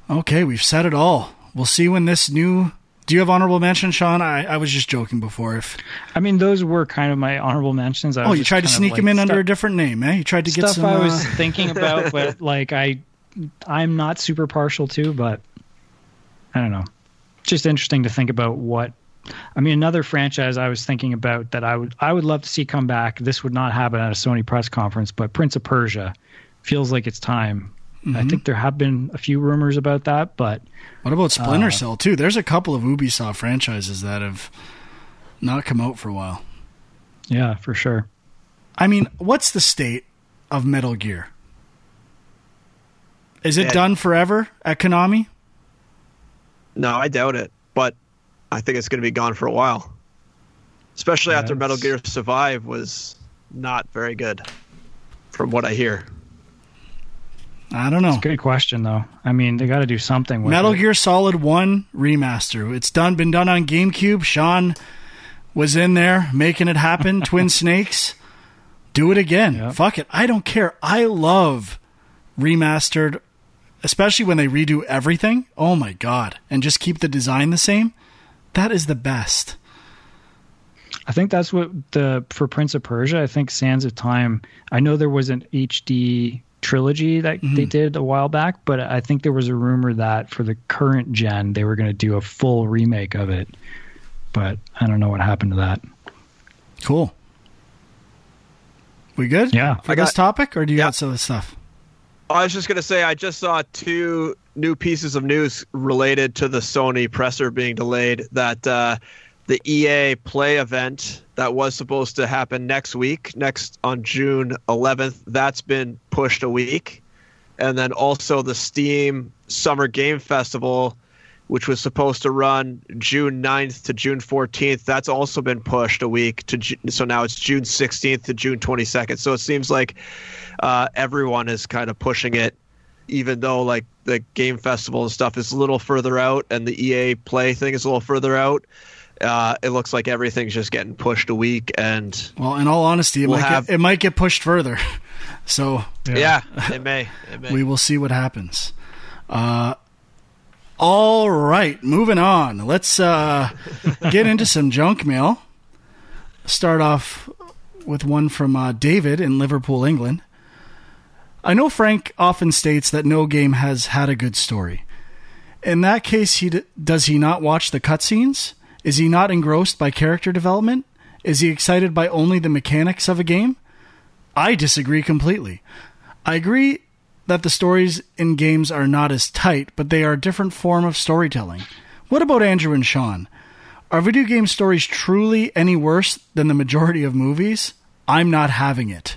S1: Okay, we've said it all. We'll see when this new. Do you have honorable mention, Sean? I, I was just joking before. If
S2: I mean, those were kind of my honorable mentions. I
S1: oh, you tried to sneak
S2: like
S1: him in under a different name, eh? You tried to get
S2: stuff
S1: some.
S2: I was
S1: uh, *laughs*
S2: thinking about, but *laughs* like I, I'm not super partial to, but I don't know. Just interesting to think about what. I mean, another franchise I was thinking about that I would I would love to see come back. This would not happen at a Sony press conference, but Prince of Persia feels like it's time.
S1: Mm-hmm.
S2: I think there have been a few rumors about that, but
S1: What about Splinter
S2: Uh,
S1: Cell too? There's a couple of Ubisoft franchises that have not come out for a while.
S2: yeah, for sure.
S1: I mean, what's the state of Metal Gear? Is it
S3: Yeah.
S1: done forever at Konami?
S3: No, I doubt it. But I think it's going to be gone for a while. Especially
S2: Yeah,
S3: after Metal Gear Survive was not very good, from what I hear.
S1: I don't know.
S2: Good question though. I mean, they got to do something with
S1: Metal
S2: it.
S1: Gear Solid 1 remaster. It's done been done on GameCube. Sean was in there making it happen. *laughs* Twin Snakes. Do it again.
S2: Yeah.
S1: Fuck it. I don't care. I love remastered especially when they redo everything. Oh my god. And just keep the design the same. That is the best.
S2: I think that's what the for Prince of Persia. I think Sands of Time. I know there was an HD trilogy that they mm-hmm. did a while back, but I think there was a rumor that for the current gen they were going to do a full remake of it. But I don't know what happened to that.
S1: Cool. We good?
S2: Yeah.
S1: For
S3: I got-
S1: this topic, or do you
S3: Yeah.
S1: got some other stuff?
S3: I was just going to say, I just saw two new pieces of news related to the Sony presser being delayed. That uh, the EA Play event that was supposed to happen next week, next on June 11th, that's been pushed a week. And then also the Steam Summer Game Festival, which was supposed to run June 9th to June 14th, that's also been pushed a week to Ju- so now it's June 16th to June 22nd. So it seems like uh, everyone is kind of pushing it, even though like the game festival and stuff is a little further out, and the EA Play thing is a little further out. Uh, it looks like everything's just getting pushed a week, and
S1: Well, in all honesty, it
S3: We'll
S1: might
S3: have-
S1: get, it might get pushed further. *laughs* So
S3: yeah, *laughs* it may. It may.
S1: we will see what happens. Uh, all right, moving on. Let's uh, get into some junk mail. Start off with one from uh, David in Liverpool, England. I know Frank often states that no game has had a good story. In that case, he d- does he not watch the cutscenes? Is he not engrossed by character development? Is he excited by only the mechanics of a game? I disagree completely. I agree that the stories in games are not as tight, but they are a different form of storytelling. What about Andrew and Sean? Are video game stories truly any worse than the majority of movies? I'm not having it.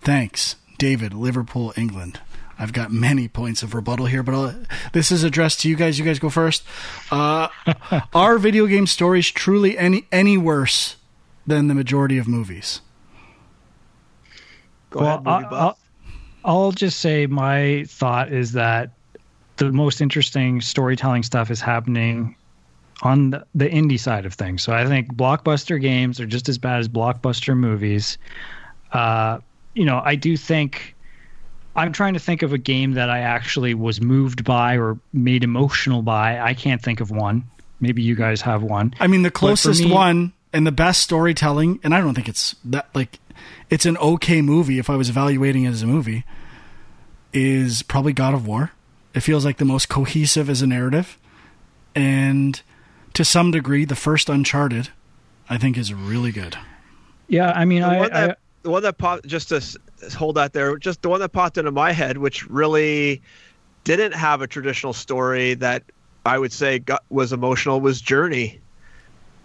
S1: Thanks, David, Liverpool, England. I've got many points of rebuttal here, but I'll, this is addressed to you guys. You guys go first. Uh, *laughs* are video game stories truly any any worse than the majority of movies?
S3: Go
S2: well,
S3: ahead, movie
S2: I-
S3: buff.
S2: I'll, I'll just say my thought is that the most interesting storytelling stuff is happening on the, the indie side of things. So I think blockbuster games are just as bad as blockbuster movies. Uh, you know, I do think I'm trying to think of a game that I actually was moved by or made emotional by. I can't think of one. Maybe you guys have one.
S1: I mean, the closest
S2: me-
S1: one, and the best storytelling, and I don't think it's that like it's an okay movie if I was evaluating it as a movie, is probably God of War. It feels like the most cohesive as a narrative. And to some degree, the first Uncharted, I think, is really good.
S2: Yeah, I mean,
S3: The
S2: I,
S3: one that,
S2: I
S3: the one that popped just to hold that there, just the one that popped into my head, which really didn't have a traditional story that I would say got, was emotional, was Journey,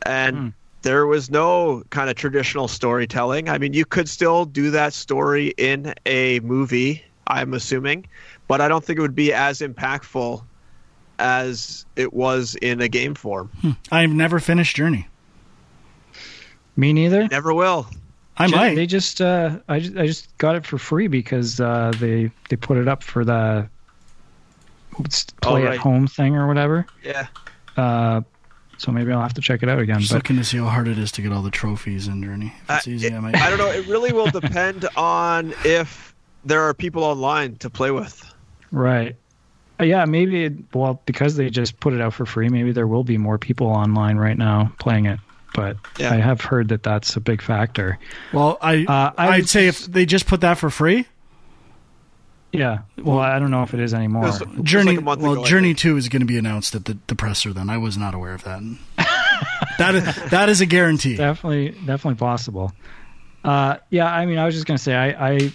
S3: and
S2: Hmm.
S3: there was no kind of traditional storytelling. I mean, you could still do that story in a movie, I'm assuming, but I don't think it would be as impactful as it was in a game form.
S1: I've never finished Journey.
S2: me neither.
S3: Never will.
S1: I
S2: Ju-
S1: might.
S2: They just uh, I just I just got it for free because uh, they they put it up for the
S3: Oh,
S2: play
S3: right.
S2: at home thing or whatever.
S3: Yeah.
S2: Uh, so maybe I'll have to check it out again.
S1: Just
S2: But
S1: looking to see how hard it is to get all the trophies in Journey. If it's
S3: Uh,
S1: easy,
S3: it-
S1: I might.
S3: I don't know. It really will depend *laughs* on if there are people online to play with.
S2: right, Uh, yeah, maybe it, well because they just put it out for free, maybe there will be more people online right now playing it. But
S3: Yeah.
S2: I have heard that that's a big factor.
S1: Well, I
S2: Uh, I
S1: I'd say if they just put that for free,
S2: Yeah. Well, I don't know if it is anymore.
S3: It was- it
S1: Journey.
S3: like a month
S1: well,
S3: ago,
S1: Journey. Two is going to be announced at the, the presser. Then I was not aware of that. *laughs* that is that is a guarantee.
S2: definitely definitely possible uh yeah i mean i was just gonna say i i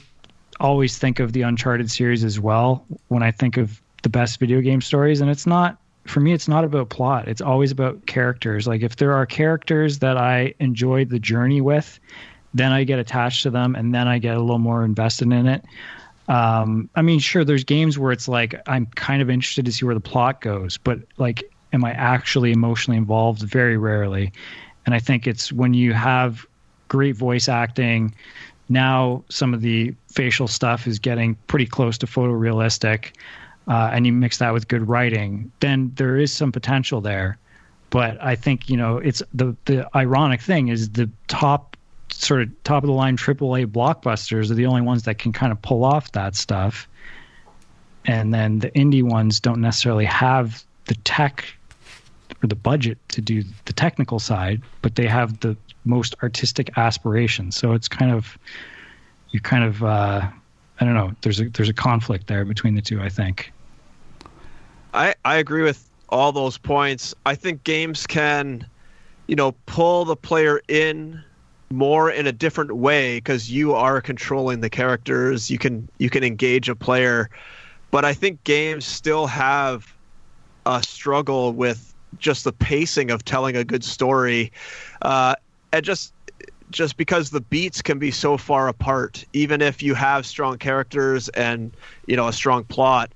S2: always think of the uncharted series as well when i think of the best video game stories and it's not for me it's not about plot. It's always about characters. Like if there are characters that i enjoyed the journey with then i get attached to them and then i get a little more invested in it. Um i mean sure there's games where it's like i'm kind of interested to see where the plot goes but like am i actually emotionally involved? Very rarely. And I think it's when you have great voice acting. Now some of the facial stuff is getting pretty close to photorealistic, uh, and you mix that with good writing, then there is some potential there. But I think you know it's the the ironic thing is the top sort of top of the line AAA blockbusters are the only ones that can kind of pull off that stuff, and then the indie ones don't necessarily have the tech or the budget to do the technical side, but they have the most artistic aspirations. So it's kind of you kind of uh, I don't know. There's a there's a conflict there between the two. I think.
S3: I, I agree with all those points. I think games can, you know, pull the player in more in a different way because you are controlling the characters. You can you can engage a player, but I think games still have a struggle with just the pacing of telling a good story, uh, and just just because the beats can be so far apart, even if you have strong characters and you know a strong plot,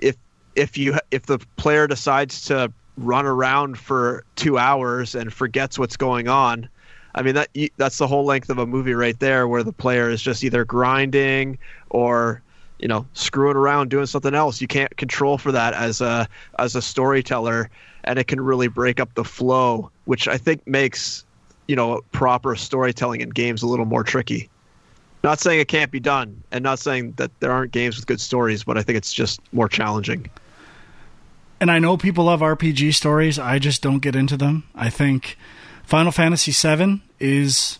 S3: if if you if the player decides to run around for two hours and forgets what's going on, I mean that that's the whole length of a movie right there, where the player is just either grinding or you know screwing around doing something else. You can't control for that as a as a storyteller, and it can really break up the flow, which I think makes you know proper storytelling in games a little more tricky. Not saying it can't be done, and not saying that there aren't games with good stories, but I think it's just more challenging.
S1: and I know people love RPG stories. I just don't get into them. I think Final Fantasy VII is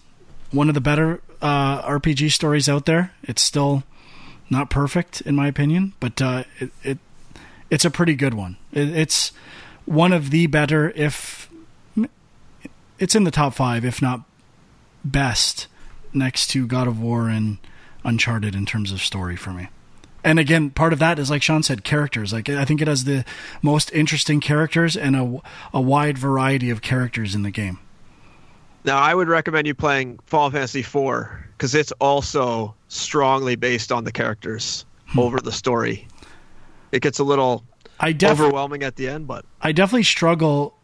S1: one of the better uh, RPG stories out there. It's still not perfect in my opinion, but uh, it, it it's a pretty good one. It, it's one of the better, if it's in the top five, if not best, next to God of War and Uncharted in terms of story for me. And again part of that is like sean said characters. Like i think it has the most interesting characters and a, a wide variety of characters in the game.
S3: Now, I would recommend you playing Final Fantasy IV because it's also strongly based on the characters hmm. over the story. It gets a little
S1: i definitely
S3: overwhelming at the end, but
S1: i definitely struggle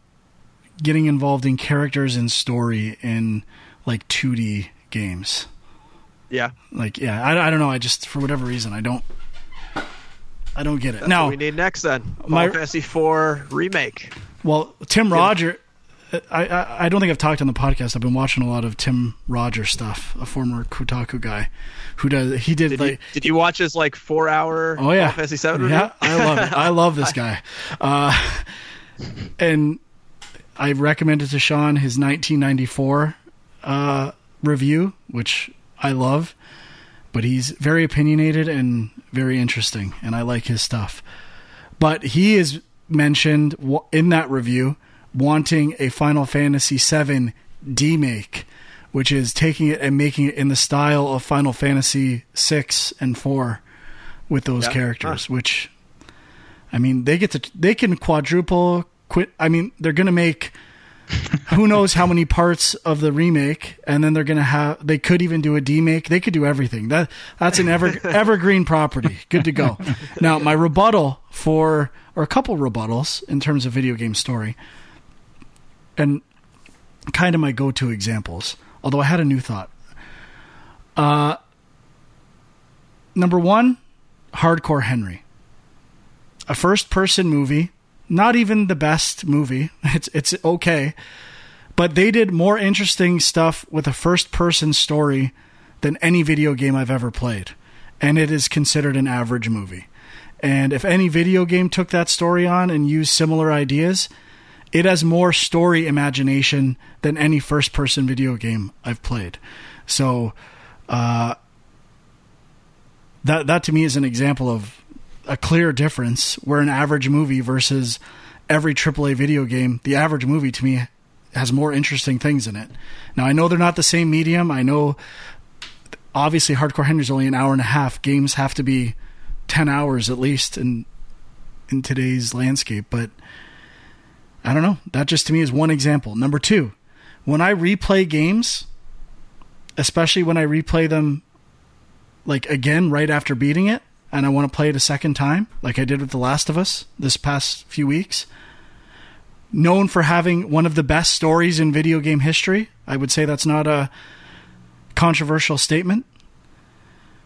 S1: getting involved in characters and story in like 2d games
S3: yeah,
S1: like yeah i, I don't know i just for whatever reason i don't i don't get it
S3: that's
S1: now
S3: we need next then. Final
S1: My-
S3: Fantasy Four remake.
S1: Well, Tim Roger, I, I I don't think I've talked on the podcast. I've been watching a lot of Tim Roger stuff, a former Kotaku guy, who does he did,
S3: Did
S1: like
S3: you did you watch his like four hour
S1: oh yeah
S3: Final Fantasy review?
S1: yeah I love it I love this *laughs* guy, uh, and I recommended to Sean his 1994 uh, review, which I love, but he's very opinionated and very interesting, and I like his stuff. But he is mentioned in that review wanting a Final Fantasy VII demake, which is taking it and making it in the style of Final Fantasy six and four with those yeah. characters. Huh. Which, I mean, they get to they can quadruple quit. I mean, they're gonna make who knows how many parts of the remake, and then they're gonna have. They could even do a demake. They could do everything. That that's an ever *laughs* evergreen property. Good to go. Now, my rebuttal for or a couple rebuttals in terms of video game story, and kind of my go-to examples. Although I had a new thought. Uh, number one, Hardcore Henry, a first-person movie not even the best movie. *laughs* It's it's okay, but they did more interesting stuff with a first person story than any video game I've ever played, and it is considered an average movie. And if any video game took that story on and used similar ideas, it has more story imagination than any first person video game I've played. So, uh, that that to me is an example of a clear difference where an average movie versus every AAA video game, the average movie to me has more interesting things in it. Now I know they're not the same medium. I know obviously Hardcore Henry's only an hour and a half. Games have to be 10 hours at least in in today's landscape, but I don't know. That just to me is one example. Number 2, when I replay games, especially when I replay them like again right after beating it, and I want to play it a second time, like I did with The Last of Us this past few weeks, known for having one of the best stories in video game history, I would say that's not a controversial statement.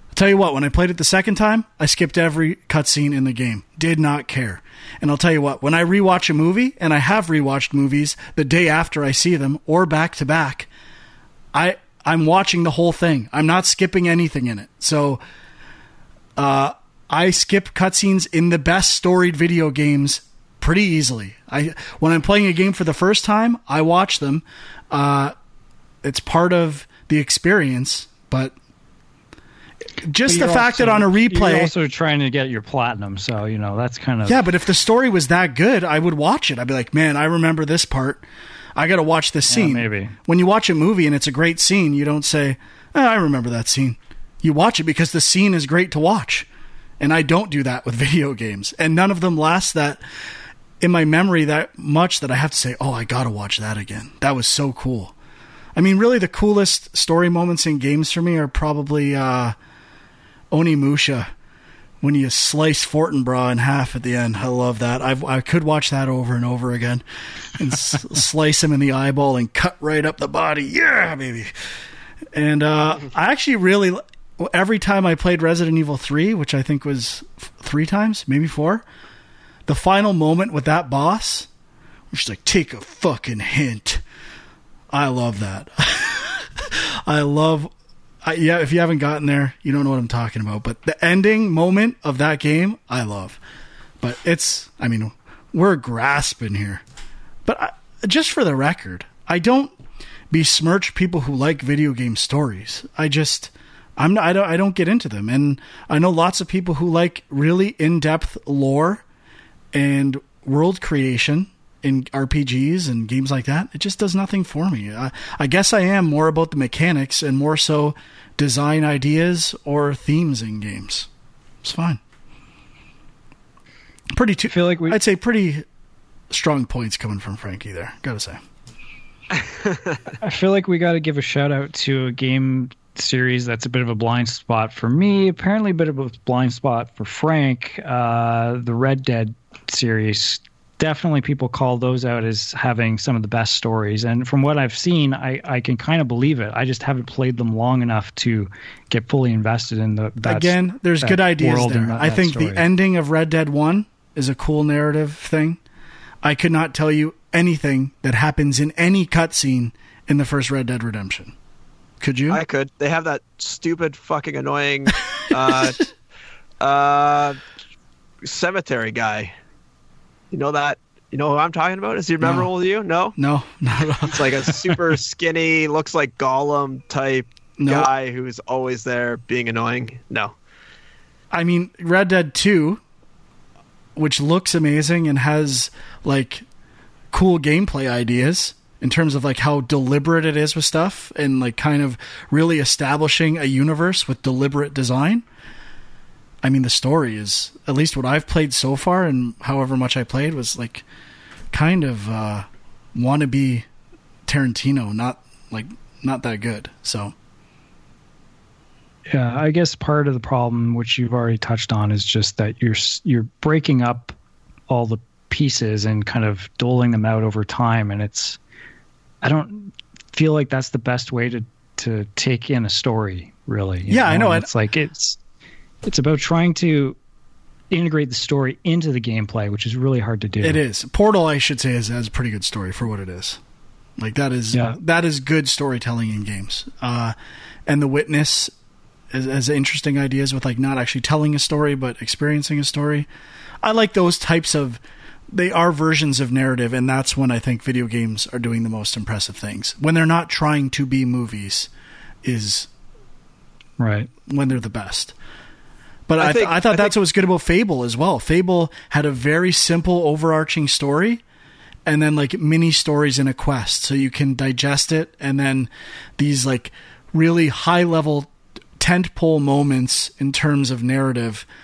S1: I'll tell you what, when I played it the second time, I skipped every cutscene in the game. Did not care. And I'll tell you what, when I rewatch a movie, and I have rewatched movies the day after I see them or back to back, I I'm watching the whole thing. I'm not skipping anything in it. So uh, I skip cutscenes in the best storied video games pretty easily. I when I'm playing a game for the first time, I watch them. Uh, it's part of the experience, but just the fact
S2: also,
S1: that on a replay,
S2: you're also trying to get your platinum, so you know that's kind of
S1: yeah. But if the story was that good, I would watch it. I'd be like, man, I remember this part. I got to watch this scene.
S2: Yeah, maybe
S1: when you watch a movie and it's a great scene, you don't say, oh, "I remember that scene." You watch it because the scene is great to watch. And I don't do that with *laughs* video games. And none of them last that in my memory that much that I have to say, oh, I got to watch that again. That was so cool. I mean, really, the coolest story moments in games for me are probably uh, Onimusha when you slice Fortinbras in half at the end. I love that. I've, I could watch that over and over again and s- *laughs* slice him in the eyeball and cut right up the body. Yeah, baby. And uh, I actually really every time I played Resident Evil 3, which I think was f- three times, maybe four, the final moment with that boss, which is like, take a fucking hint. I love that. *laughs* I love, I, yeah, if you haven't gotten there, you don't know what I'm talking about. But the ending moment of that game, I love. But it's, I mean, we're grasping here. But I, just for the record, I don't besmirch people who like video game stories. I just, I'm not, I don't I don't get into them, and I know lots of people who like really in depth lore and world creation in RPGs and games like that. It just does nothing for me. I, I guess I am more about the mechanics and more so design ideas or themes in games. It's fine. Pretty. T- I feel like we- I'd say pretty strong points coming from Frankie there. Got to say. *laughs*
S2: I feel like we got to give a shout out to a game series that's a bit of a blind spot for me. Apparently, a bit of a blind spot for Frank. Uh, the Red Dead series. Definitely, people call those out as having some of the best stories. And from what I've seen, I, I can kind of believe it. I just haven't played them long enough to get fully invested in the.
S1: Again, there's good ideas there. That, I think the ending of Red Dead 1 is a cool narrative thing. I could not tell you anything that happens in any cutscene in the first Red Dead Redemption. Could you?
S3: I could. They have that stupid, fucking annoying *laughs* uh, uh, cemetery guy. You know that You know who I'm talking about? Is he memorable to you? No.
S1: No, not at all.
S3: It's like a super *laughs* skinny, looks like Gollum type
S1: No.
S3: guy who's always there being annoying. No.
S1: I mean, Red Dead 2, which looks amazing and has like cool gameplay ideas in terms of like how deliberate it is with stuff and like kind of really establishing a universe with deliberate design. I mean, the story is at least what I've played so far, and however much I played was like kind of uh, wannabe Tarantino, not like not that good. So
S2: Yeah, I guess part of the problem, which you've already touched on, is just that you're you're breaking up all the pieces and kind of doling them out over time, and it's I don't feel like that's the best way to to take in a story, really.
S1: Yeah, I know,
S2: And It's like it's it's about trying to integrate the story into the gameplay, which is really hard to do.
S1: It is. Portal, I should say, is, has a pretty good story for what it is. Like that is
S2: Yeah.
S1: that is good storytelling in games. Uh, and the witness has, has interesting ideas with like not actually telling a story but experiencing a story. I like those types of. They are versions of narrative, and that's when I think video games are doing the most impressive things. When they're not trying to be movies, is
S2: Right.
S1: when they're the best. But
S3: I
S1: I, th-
S3: think-
S1: I thought
S3: I
S1: that's
S3: think-
S1: what was good about Fable as well. Fable had a very simple, overarching story, and then like mini stories in a quest, so you can digest it, and then these like really high level tentpole moments in terms of narrative that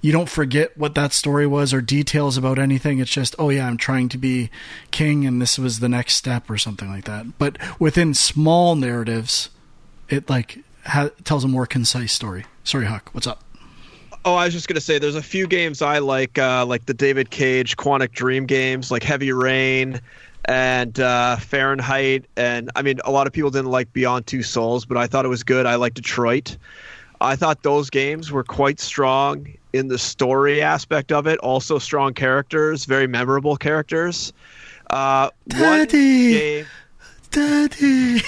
S1: you don't forget what that story was or details about anything. It's just, oh yeah, I'm trying to be king, and this was the next step or something like that. But within small narratives, it like ha- tells a more concise story. Sorry, Huck. What's up?
S3: Oh, I was just gonna say, there's a few games I like, uh, like the David Cage Quantic Dream games, like Heavy Rain and uh, Fahrenheit. And I mean, a lot of people didn't like Beyond Two Souls, but I thought it was good. I like Detroit. I thought those games were quite strong in the story aspect of it. Also, strong characters, very memorable characters. Uh, one
S1: Daddy.
S3: game,
S1: Daddy.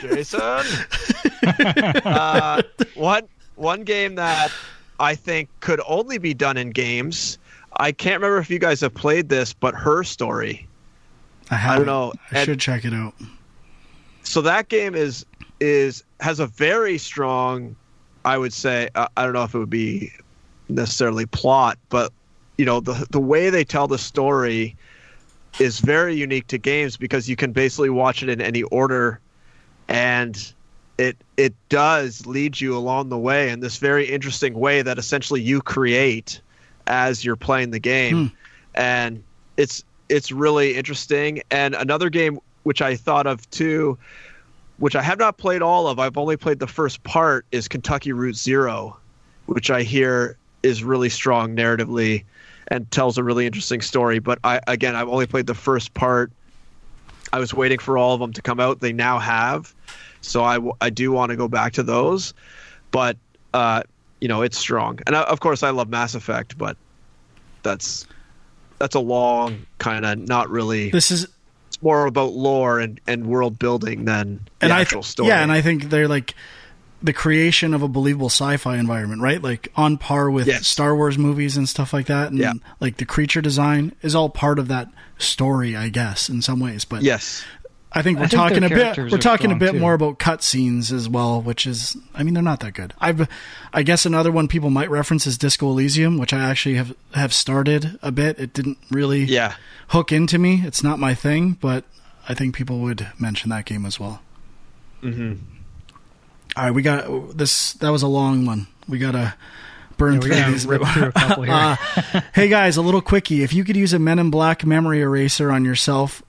S3: Jason. *laughs* uh, one one game that I think could only be done in games. I can't remember if you guys have played this, but Her Story.
S1: I, haven't.
S3: know.
S1: I
S3: And-
S1: should check it out.
S3: So that game is is has a very strong, I would say. Uh, I don't know if it would be necessarily plot, but you know the the way they tell the story is very unique to games because you can basically watch it in any order and it it does lead you along the way in this very interesting way that essentially you create as you're playing the game. Hmm. And it's it's really interesting. And another game which I thought of too which I have not played all of I've only played the first part is Kentucky Route Zero which I hear is really strong narratively and tells a really interesting story. But I again I've only played the first part. I was waiting for all of them to come out. They now have. So I, w- I do want to go back to those. But uh, you know it's strong. And uh, of course I love Mass Effect but that's that's a long kind of not really
S1: This is
S3: it's more about lore and, and world building than the
S1: and I
S3: actual
S1: th-
S3: story.
S1: yeah, and I think they're like the creation of a believable sci-fi environment, right? Like on par with
S3: Yes.
S1: Star Wars movies and stuff like that. And
S3: Yeah.
S1: like the creature design is all part of that story, I guess, in some ways. But
S3: yes
S1: I think we're
S2: I think
S1: talking a bit. We're talking a bit
S2: too.
S1: more about cutscenes as well, which is, I mean, they're not that good. I've, I guess another one people might reference is Disco Elysium, which I actually have have started a bit. It didn't really
S3: yeah
S1: hook into me. It's not my thing, but I think people would mention that game as well.
S3: hmm
S1: All right, we got this. That was a long one. We gotta burn
S2: Yeah,
S1: through
S2: gonna
S1: these.
S2: rip through a couple here. *laughs*
S1: Uh, hey guys, a little quickie. If you could use a Men in Black memory eraser on yourself,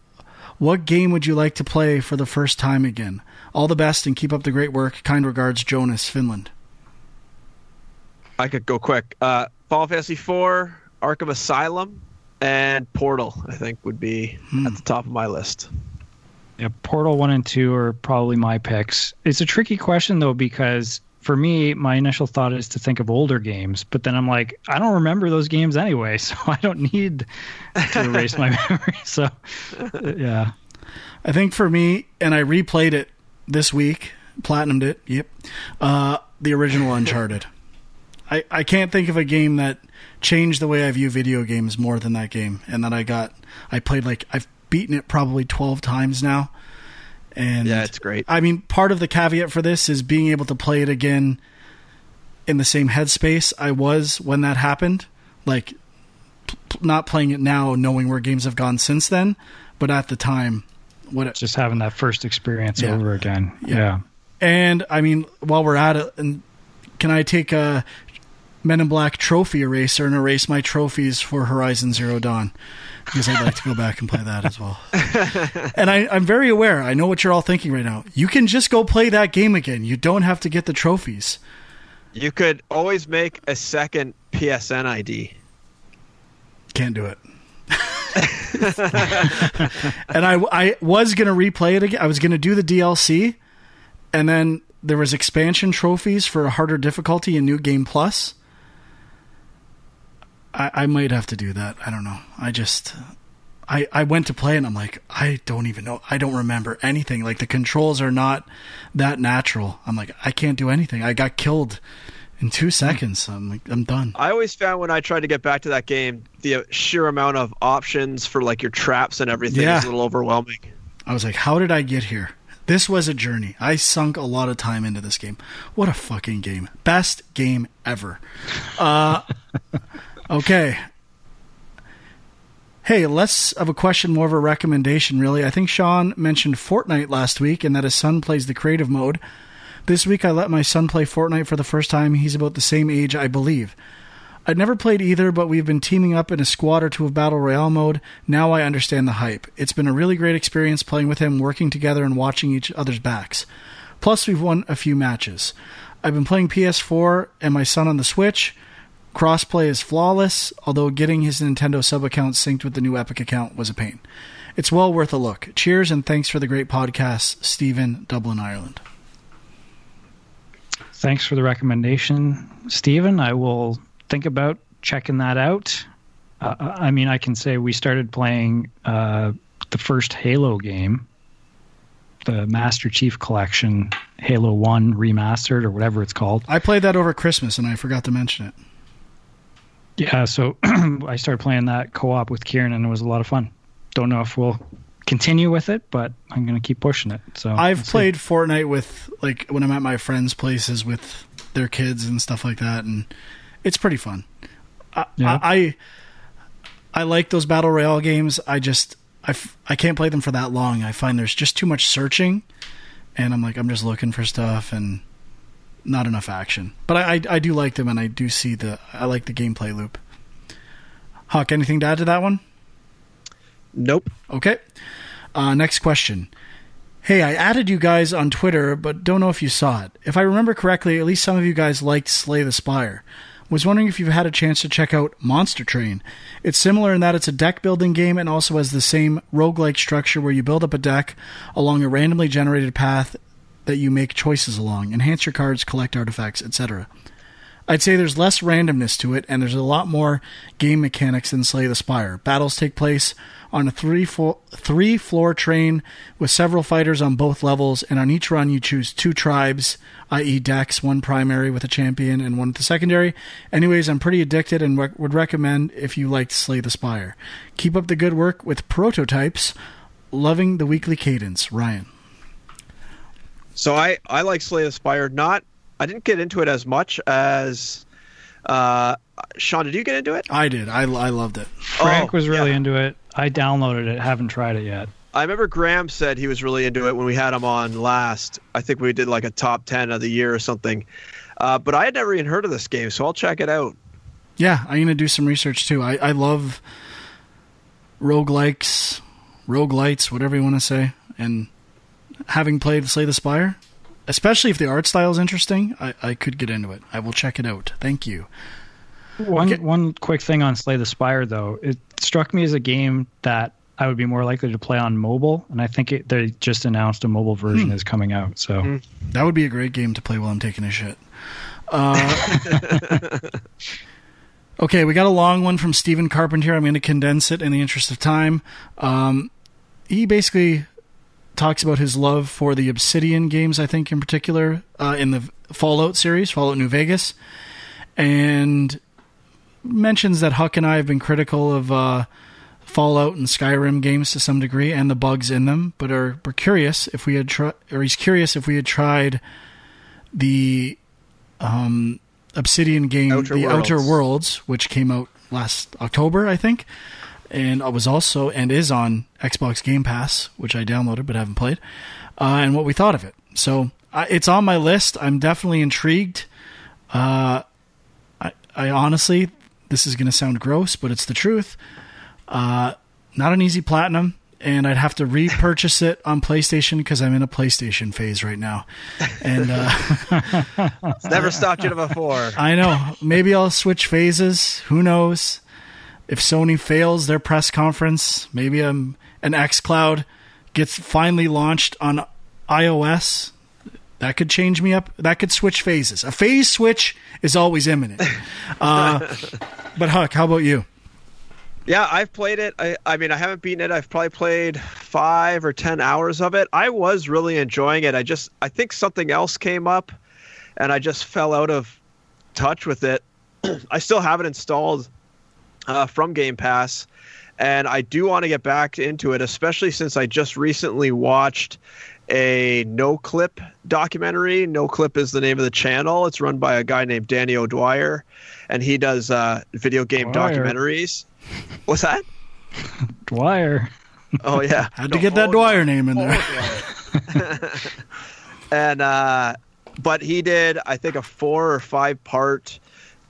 S1: what game would you like to play for the first time again? All the best and keep up the great work. Kind regards, Jonas, Finland.
S3: I could go quick uh, Final Fantasy IV Arkham Asylum and Portal I think would be
S1: Hmm.
S3: at the top of my list
S2: Yeah, Portal one and two are probably my picks. It's a tricky question though because for me, my initial thought is to think of older games, but then I'm like, I don't remember those games anyway, *laughs* so I don't need to erase my *laughs* memory. So, uh, yeah,
S1: I think for me, and I replayed it this week, platinumed it. Yep, uh, the original Uncharted. I, I can't think of a game that changed the way I view video games more than that game, and that I got. I played like I've beaten it probably twelve times now, and
S3: Yeah, it's great.
S1: I mean, part of the caveat for this is being able to play it again in the same headspace I was when that happened. Like, p- p- not playing it now, knowing where games have gone since then, but at the time, what it,
S2: Just having that first experience
S1: Yeah.
S2: over again.
S1: Yeah.
S2: Yeah.
S1: And I mean, while we're at it, and can I take a Men in Black trophy eraser and erase my trophies for Horizon Zero Dawn? Because I'd like to go back and play that as well. and I, I'm very aware. I know what you're all thinking right now. You can just go play that game again. You don't have to get the trophies.
S3: You could always make a second PSN ID.
S1: Can't do it. and I, I was gonna replay it again. I was gonna do the DLC, and then there was expansion trophies for a harder difficulty in New Game Plus. I, I might have to do that. I don't know. I just, I, I went to play and I'm like, I don't even know. I don't remember anything. Like the controls are not that natural. I'm like, I can't do anything. I got killed in two seconds. I'm like, I'm done.
S3: I always found when I tried to get back to that game, the sheer amount of options for like your traps and everything
S1: Yeah.
S3: is a little overwhelming.
S1: I was like, how did I get here? This was a journey. I sunk a lot of time into this game. What a fucking game. Best game ever. Uh, *laughs* okay. Hey, less of a question, more of a recommendation, really. I think Sean mentioned Fortnite last week and that his son plays the creative mode. This week I let my son play Fortnite for the first time. He's about the same age, I believe. I'd never played either, but we've been teaming up in a squad or two of Battle Royale mode. Now I understand the hype. It's been a really great experience playing with him, working together, and watching each other's backs. Plus, we've won a few matches. I've been playing PS4 and my son on the Switch. Crossplay is flawless, although getting his Nintendo sub account synced with the new Epic account was a pain. It's well worth a look. Cheers and thanks for the great podcast, Stephen, Dublin, Ireland.
S2: Thanks for the recommendation, Stephen. I will think about checking that out. Uh, I mean, I can say we started playing uh, the first Halo game, the Master Chief Collection, Halo 1 Remastered, or whatever it's called.
S1: I played that over Christmas and I forgot to mention it.
S2: Yeah, so *clears throat* I started playing that co op with Kieran, and it was a lot of fun. Don't know if we'll continue with it, but I'm going to keep pushing it. So
S1: I've
S2: we'll see.
S1: played Fortnite with like when I'm at my friends' places with their kids and stuff like that, and it's pretty fun. I
S2: Yeah.
S1: I, I I like those battle royale games. I just I, f- I can't play them for that long. I find there's just too much searching, and I'm like I'm just looking for stuff and not enough action. But I I, I do like them, and I do see the I like the gameplay loop. Huck, anything to add to that one?
S3: Nope.
S1: Okay. Uh, next question. Hey, I added you guys on Twitter, but don't know if you saw it. If I remember correctly, at least some of you guys liked Slay the Spire. Was wondering if you've had a chance to check out Monster Train. It's similar in that it's a deck building game and also has the same roguelike structure where you build up a deck along a randomly generated path that you make choices along, enhance your cards, collect artifacts, etc. I'd say there's less randomness to it, and there's a lot more game mechanics than Slay the Spire. Battles take place on a three fo- three floor train with several fighters on both levels, and on each run you choose two tribes, i.e., decks, one primary with a champion and one with the secondary. Anyways, I'm pretty addicted and would recommend if you liked Slay the Spire. Keep up the good work with prototypes. Loving the weekly cadence, Ryan.
S3: So I I like Slay the Spire. Not I didn't get into it as much as uh, Sean. Did you get into it?
S1: I did. I, I loved it.
S2: Frank
S3: Oh,
S2: was really
S3: yeah.
S2: into it. I downloaded it, haven't tried it yet.
S3: I remember Graham said he was really into it when we had him on last. I think we did like a top ten of the year or something. Uh, but I had never even heard of this game, so I'll check it out.
S1: Yeah, I'm gonna do some research too. I, I love roguelikes, roguelites, whatever you want to say. And having played Slay the Spire, especially if the art style is interesting, I, I could get into it. I will check it out. Thank you.
S2: One
S1: Okay.
S2: one quick thing on Slay the Spire though, it struck me as a game that I would be more likely to play on mobile, and I think it, they just announced a mobile version
S1: Hmm.
S2: is coming out. So
S3: Hmm.
S1: That would be a great game to play while I'm taking a shit. Uh, *laughs* okay, we got a long one from Stephen Carpenter. I'm going to condense it in the interest of time. Um, he basically talks about his love for the Obsidian games, I think, in particular, uh, in the Fallout series, Fallout New Vegas. and mentions that Huck and I have been critical of uh, Fallout and Skyrim games to some degree and the bugs in them, but are we're curious if we had tried, or he's curious if we had tried the um, Obsidian game,
S3: Outer
S1: The
S3: Worlds.
S1: Outer Worlds, which came out last October, I think, and I was also and is on Xbox Game Pass, which I downloaded but haven't played, uh, and what we thought of it. So uh, it's on my list. I'm definitely intrigued. Uh, I, I honestly, this is going to sound gross, but it's the truth. Uh, not an easy platinum, and I'd have to repurchase it on PlayStation because I'm in a PlayStation phase right now. And uh,
S3: It's never stopped you before. *laughs*
S1: I know maybe I'll switch phases. Who knows? If Sony fails their press conference, maybe um, an XCloud gets finally launched on iOS. That could change me up. That could switch phases. A phase switch is always imminent. *laughs* Uh, but Huck, how about you?
S3: Yeah, I've played it. I, I mean, I haven't beaten it. I've probably played five or ten hours of it. I was really enjoying it. I just, I think something else came up, and I just fell out of touch with it. *clears throat* I still have it installed uh, from Game Pass, and I do want to get back into it, especially since I just recently watched a No Clip documentary. No Clip is the name of the channel. It's run by a guy named Danny O'Dwyer, and he does uh, video game
S2: Dwyer.
S3: documentaries. What's that?
S2: Dwyer.
S3: Oh yeah, *laughs*
S1: Had to get that Dwyer name in there. *laughs*
S3: and uh, but he did, I think, a four or five part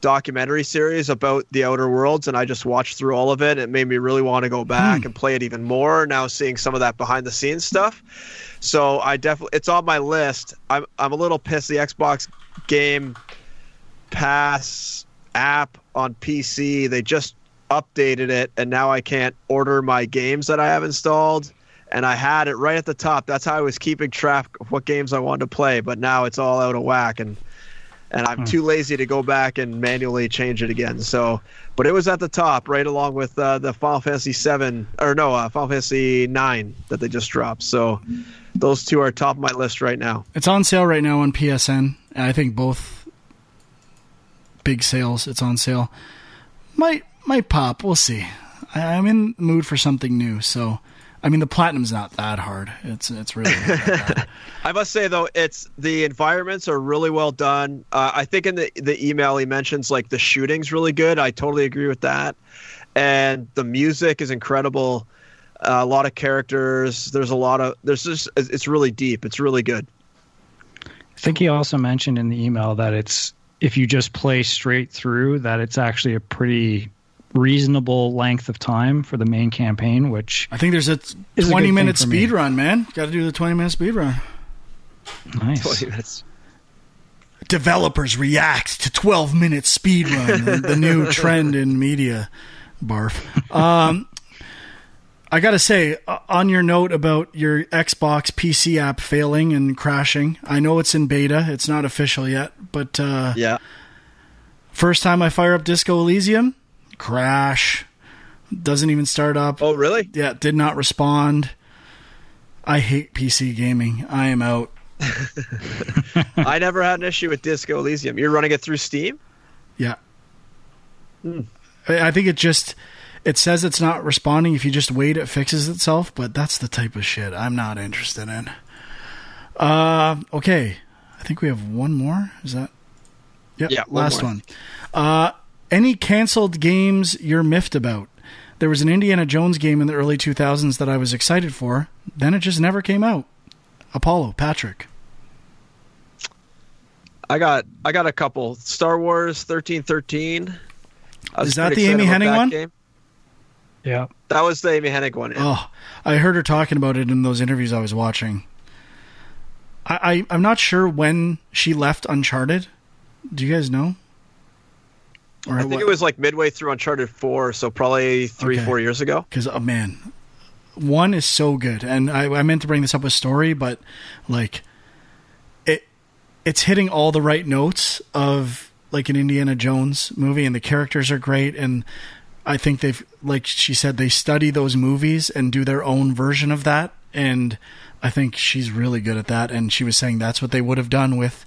S3: documentary series about the Outer Worlds, and I just watched through all of it. It made me really want to go back hmm. and play it even more. Now seeing some of that behind the scenes stuff, so I definitely it's on my list. I'm I'm a little pissed the Xbox Game Pass app on PC they just updated it, and now I can't order my games that I have installed. And I had it right at the top. That's how I was keeping track of what games I wanted to play. But now it's all out of whack, and and I'm too lazy to go back and manually change it again. So, but it was at the top, right along with uh, the Final Fantasy Seven or no, uh, Final Fantasy Nine that they just dropped. So, those two are top of my list right now.
S1: It's on sale right now on PSN. And I think both big sales. It's on sale. Might might pop. We'll see. I, I'm in the mood for something new. So, I mean, the platinum's not that hard. It's it's really not that bad. *laughs*
S3: I must say though, it's the environments are really well done. Uh, I think in the the email he mentions like the shooting's really good. I totally agree with that, and the music is incredible. Uh, a lot of characters. There's a lot of there's just it's really deep. It's really good.
S2: I think he also mentioned in the email that it's if you just play straight through, that it's actually a pretty reasonable length of time for the main campaign, which
S1: I think there's a
S2: Is a
S1: 20
S2: thing
S1: minute
S2: for me.
S1: speed run, man. Got to do the 20 minute speed run.
S2: nice.
S3: That's-
S1: Developers react to 12 minute speed run, the, *laughs* the new trend in media. Barf. Um, I got to say, uh, on your note about your Xbox PC app failing and crashing, I know it's in beta. It's not official yet, but uh,
S3: yeah.
S1: first time I fire up Disco Elysium, crash. Doesn't even start up.
S3: Oh really?
S1: Yeah, did not respond. I hate PC gaming. I am out. *laughs* *laughs*
S3: I never had an issue with Disco Elysium. You're running it through Steam.
S1: Yeah. I I think it just it says it's not responding. If you just wait, it fixes itself. But that's the type of shit I'm not interested in. Uh, okay. I think we have one more. Is that? Yep.
S3: Yeah,
S1: last
S3: more.
S1: one. Uh, any canceled games you're miffed about? There was an Indiana Jones game in the early 2000s that I was excited for. Then it just never came out. Apollo, Patrick.
S3: I got I got a couple. Star Wars thirteen thirteen. I was
S1: Is that the Amy
S3: excited about
S1: Hennig one?
S3: Game.
S2: Yeah.
S3: That was the Amy Hennig one. yeah.
S1: Oh, I heard her talking about it in those interviews I was watching. I, I I'm not sure when she left Uncharted. Do you guys know? Or
S3: I think it was like midway through Uncharted Four, so probably three
S1: Okay.
S3: four years ago.
S1: because oh man, one is so good, and I, I meant to bring this up with story, but like it, it's hitting all the right notes of like an Indiana Jones movie, and the characters are great, and I think they've like she said they study those movies and do their own version of that, and I think she's really good at that, and she was saying that's what they would have done with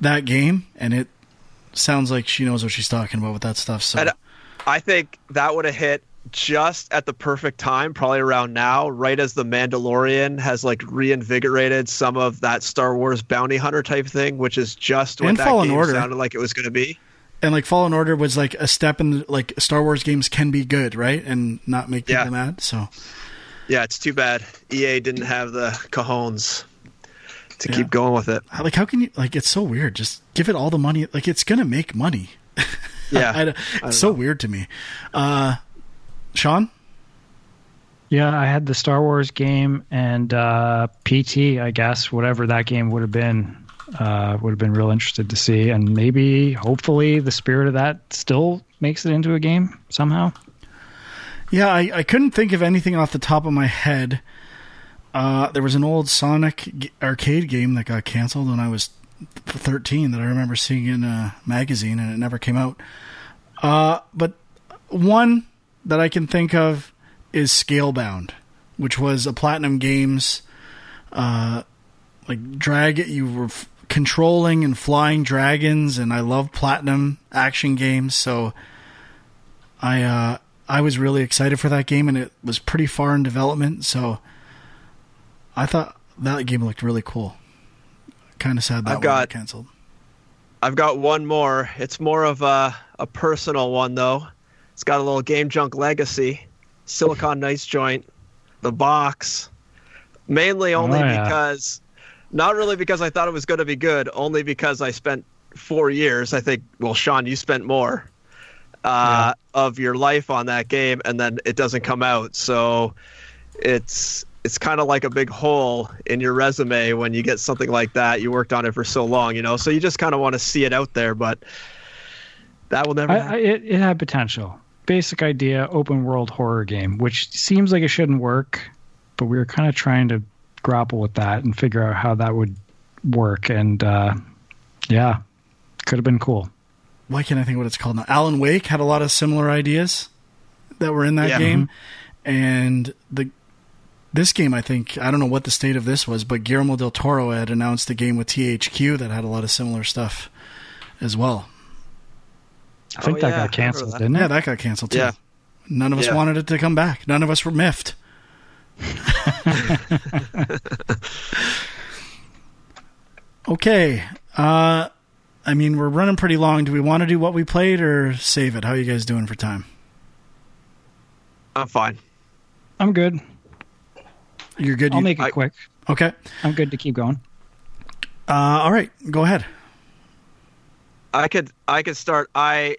S1: that game, and it sounds like she knows what she's talking about with that stuff. So
S3: And I think that would have hit just at the perfect time, probably around now, right as the Mandalorian has like reinvigorated some of that Star Wars bounty hunter type thing, which is just what
S1: And
S3: that
S1: Fallen
S3: game
S1: Order.
S3: sounded like it was going to be.
S1: and like Fallen Order was like a step in like Star Wars games can be good, right? And not make people
S3: Yeah.
S1: mad. So
S3: Yeah, it's too bad EA didn't have the cajones to
S1: Yeah.
S3: keep going with it.
S1: Like how can you like it's so weird. Just give it all the money. Like it's gonna make money. *laughs*
S3: Yeah,
S1: I, it's so weird to me. Uh, Sean,
S2: Yeah, I had the Star Wars game and uh, PT, I guess, whatever that game would have been. Uh, would have been real interested to see, and maybe, hopefully, the spirit of that still makes it into a game somehow.
S1: Yeah, I, I couldn't think of anything off the top of my head. Uh, there was an old Sonic g- arcade game that got canceled when I was 13 that I remember seeing in a magazine and it never came out. Uh, but one that I can think of is Scalebound, which was a Platinum Games uh, like drag you were f- controlling and flying dragons and I love Platinum action games, so I uh, I was really excited for that game, and it was pretty far in development. So I thought that game looked really cool. Kind of sad that
S3: I've
S1: one
S3: got-
S1: got canceled.
S3: I've got one more. It's more of a, a personal one, though. It's got a little Game Junk legacy. Silicon Knights joint, the box. Mainly only
S2: Oh, yeah.
S3: because, not really because I thought it was going to be good, only because I spent four years. I think, well, Sean, you spent more uh, of your life on that game, and then it doesn't come out. So it's it's kind of like a big hole in your resume when you get something like that. You worked on it for so long, you know. So you just kind of want to see it out there, but that will never.
S2: I,
S3: happen.
S2: I, it, it had potential. Basic idea, open world horror game, which seems like it shouldn't work, but we were kind of trying to grapple with that and figure out how that would work. And uh, yeah, could have been cool.
S1: Why can't I think what it's called now? Alan Wake had a lot of similar ideas that were in that
S3: Yeah.
S1: game, and the this game I think I don't know what the state of this was, but Guillermo del Toro had announced a game with THQ that had a lot of similar stuff as well.
S2: I think
S3: Oh,
S2: that
S3: yeah,
S2: got canceled,
S3: that.
S2: didn't it?
S1: Yeah, that got canceled too.
S3: Yeah.
S1: None of us
S3: Yeah.
S1: wanted it to come back. None of us were miffed. *laughs* okay. Uh, I mean, we're running pretty long. Do we want to do what we played or save it? How are you guys doing for time?
S3: I'm fine.
S2: I'm good.
S1: You're good.
S2: I'll
S1: You-
S2: make it
S3: I-
S2: quick.
S1: okay.
S2: I'm good to keep going.
S1: Uh, all right. Go ahead.
S3: I could I could start. I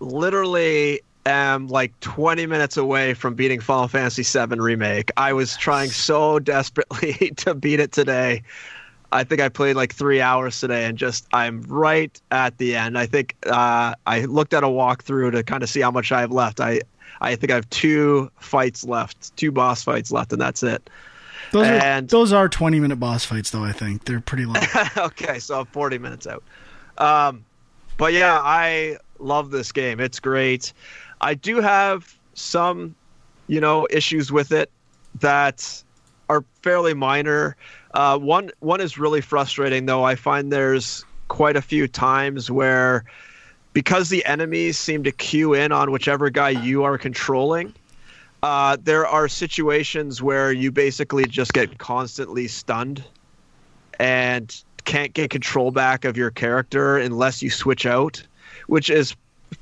S3: literally am like 20 minutes away from beating Final Fantasy VII remake. I was trying so desperately *laughs* to beat it today. I think I played like three hours today, and just I'm right at the end. I think uh, I looked at a walkthrough to kind of see how much I have left. I I think I have two fights left, two boss fights left, and that's it.
S1: Those are those are 20 minute boss fights, though. I think they're pretty long. *laughs*
S3: okay, so I'm 40 minutes out. Um, but yeah, I love this game. It's great. I do have some, you know, issues with it that are fairly minor. Uh, one one is really frustrating though. I find there's quite a few times where because the enemies seem to queue in on whichever guy you are controlling, uh, there are situations where you basically just get constantly stunned and can't get control back of your character unless you switch out, which is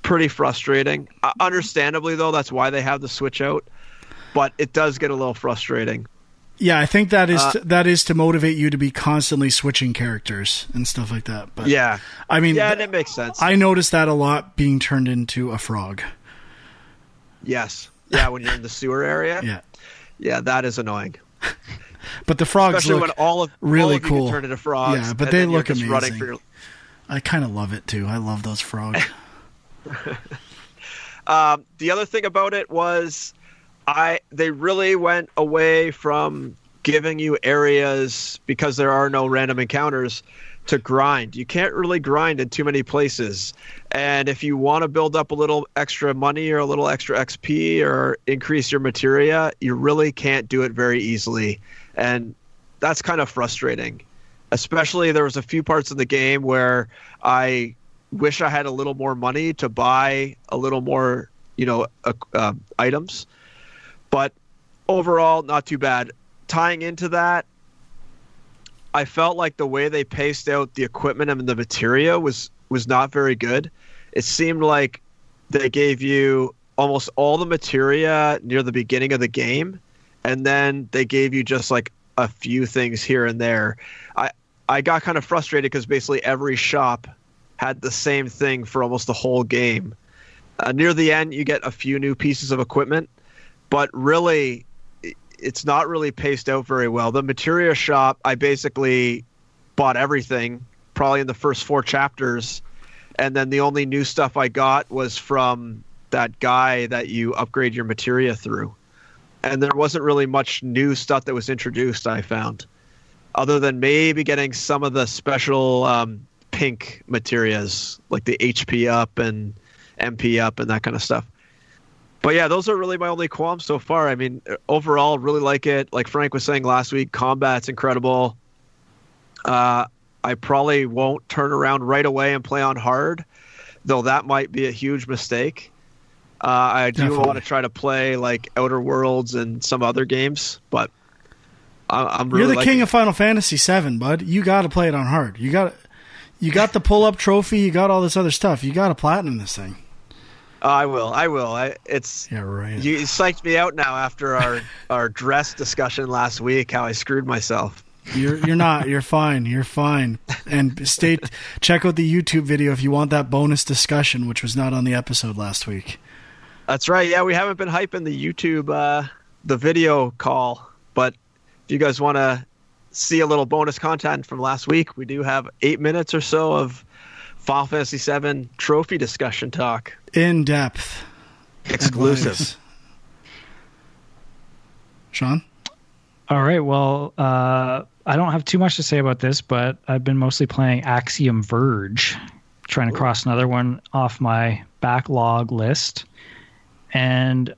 S3: pretty frustrating. Uh, understandably, though, that's why they have the switch out, but it does get a little frustrating.
S1: yeah, I think that is
S3: Uh,
S1: to, that is to motivate you to be constantly switching characters and stuff like that. But
S3: Yeah,
S1: I mean,
S3: yeah,
S1: th-
S3: and it makes sense.
S1: I noticed that a lot being turned into a frog.
S3: yes, yeah, when you're in the sewer area,
S1: Yeah,
S3: yeah, that is annoying.
S1: but the frogs
S3: Especially
S1: look.
S3: when all of
S1: really
S3: all of you
S1: cool.
S3: turned into frogs.
S1: Yeah, but they look amazing.
S3: for your
S1: I kind of love it too. I love those frogs. *laughs* *laughs*
S3: Um, the other thing about it was, I they really went away from giving you areas because there are no random encounters to grind. You can't really grind in too many places, and if you want to build up a little extra money or a little extra XP or increase your materia, you really can't do it very easily, and that's kind of frustrating. Especially there was a few parts of the game where I wish I had a little more money to buy a little more, you know, uh, uh, items. But overall, not too bad. Tying into that, I felt like the way they paced out the equipment and the materia was was not very good. It seemed like they gave you almost all the materia near the beginning of the game, and then they gave you just like a few things here and there. I I got kind of frustrated because basically every shop had the same thing for almost the whole game. Uh, near the end, you get a few new pieces of equipment, but really, it's not really paced out very well. The materia shop, I basically bought everything probably in the first four chapters, and then the only new stuff I got was from that guy that you upgrade your materia through. And there wasn't really much new stuff that was introduced, I found, other than maybe getting some of the special um, pink materias, like the HP up and MP up and that kind of stuff. But yeah, those are really my only qualms so far. I mean, overall, really like it. Like Frank was saying last week, combat's incredible. Uh, I probably won't turn around right away and play on hard, though that might be a huge mistake. Uh, I do
S1: Definitely.
S3: want to try to play like Outer Worlds and some other games, but I, I'm really
S1: You're the
S3: liking
S1: king of Final Fantasy VII, bud. You got to play it on hard. You got you got the pull up trophy. You got all this other stuff. You got to platinum this thing.
S3: Oh, I will. I will. I, it's
S1: Yeah, right.
S3: you psyched me out now after our *laughs* our dress discussion last week. How I screwed myself.
S1: You're you're not. You're fine. You're fine. And stay. *laughs* Check out the YouTube video if you want that bonus discussion, which was not on the episode last week.
S3: That's right. Yeah, we haven't been hyping the YouTube uh, the video call, but if you guys want to see a little bonus content from last week, we do have eight minutes or so of Final Fantasy VII trophy discussion talk,
S1: In depth.
S3: exclusive.
S1: Sean.
S2: All right. Well, uh, I don't have too much to say about this, but I've been mostly playing Axiom Verge, trying to cross another one off my backlog list, and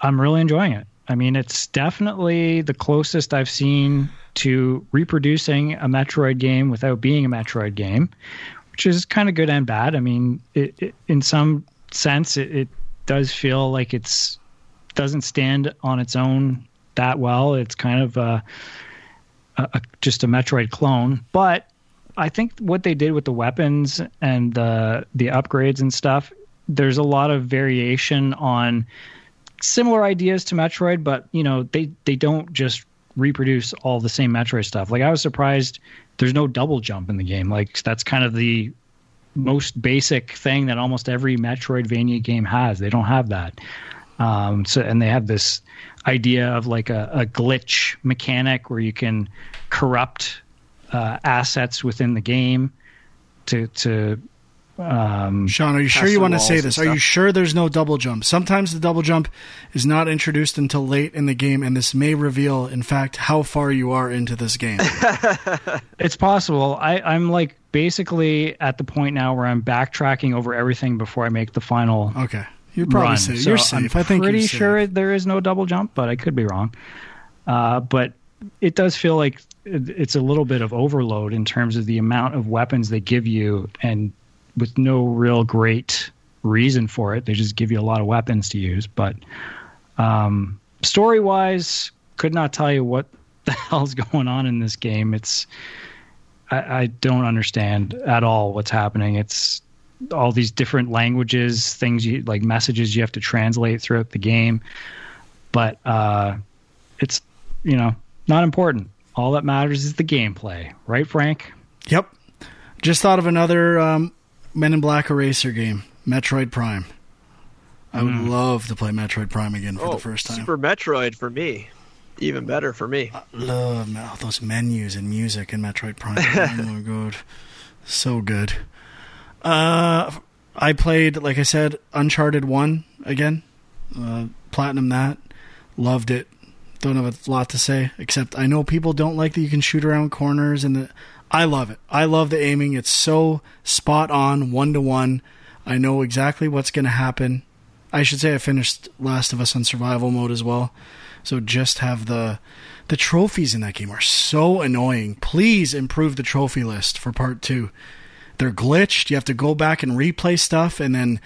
S2: I'm really enjoying it. I mean, it's definitely the closest I've seen to reproducing a Metroid game without being a Metroid game, which is kind of good and bad. I mean, it, it, in some sense, it, it does feel like it's doesn't stand on its own that well. It's kind of a, a, just a Metroid clone, but I think what they did with the weapons and the the upgrades and stuff, there's a lot of variation on similar ideas to Metroid, but you know they they don't just reproduce all the same Metroid stuff. Like I was surprised there's no double jump in the game. Like that's kind of the most basic thing that almost every Metroidvania game has. They don't have that. Um, so and they have this idea of like a, a glitch mechanic where you can corrupt uh, assets within the game to to um,
S1: Sean, are you sure you want to say
S3: and
S1: this? Are you sure there's no double jump? Sometimes the double jump is not introduced until late in the game, and this may reveal, in fact, how far you are into this game. *laughs*
S2: It's possible. I, I'm like basically at the point now where I'm backtracking over everything before I make the final
S1: Okay. You're probably
S2: run.
S1: safe.
S2: So
S1: You're safe.
S2: I'm
S1: I think
S2: pretty
S1: you're
S2: sure
S1: safe.
S2: there is no double jump, but I could be wrong. Uh, but it does feel like it's a little bit of overload in terms of the amount of weapons they give you, and with no real great reason for it. They just give you a lot of weapons to use. But um, story wise, could not tell you what *laughs* the hell's going on in this game. It's I, I don't understand at all what's happening. It's all these different languages, things you like messages you have to translate throughout the game. But uh, it's you know not important. All that matters is the gameplay, right, Frank?
S1: Yep. Just thought of another um, Men in Black Eraser game, Metroid Prime. I would love to play Metroid Prime again for
S3: oh,
S1: the first time.
S3: Super Metroid for me, even better for me.
S1: love all those menus and music in Metroid Prime. *laughs* oh my god, so good. Uh, I played, like I said, Uncharted One again. Uh, platinum that, loved it. Don't have a lot to say except I know people don't like that you can shoot around corners and the. I love it. I love the aiming. It's so spot on, one to one. I know exactly what's going to happen. I should say I finished Last of Us on survival mode as well. So just have the the trophies in that game are so annoying. Please improve the trophy list for part 2. they're glitched. You have to go back and replay stuff, and then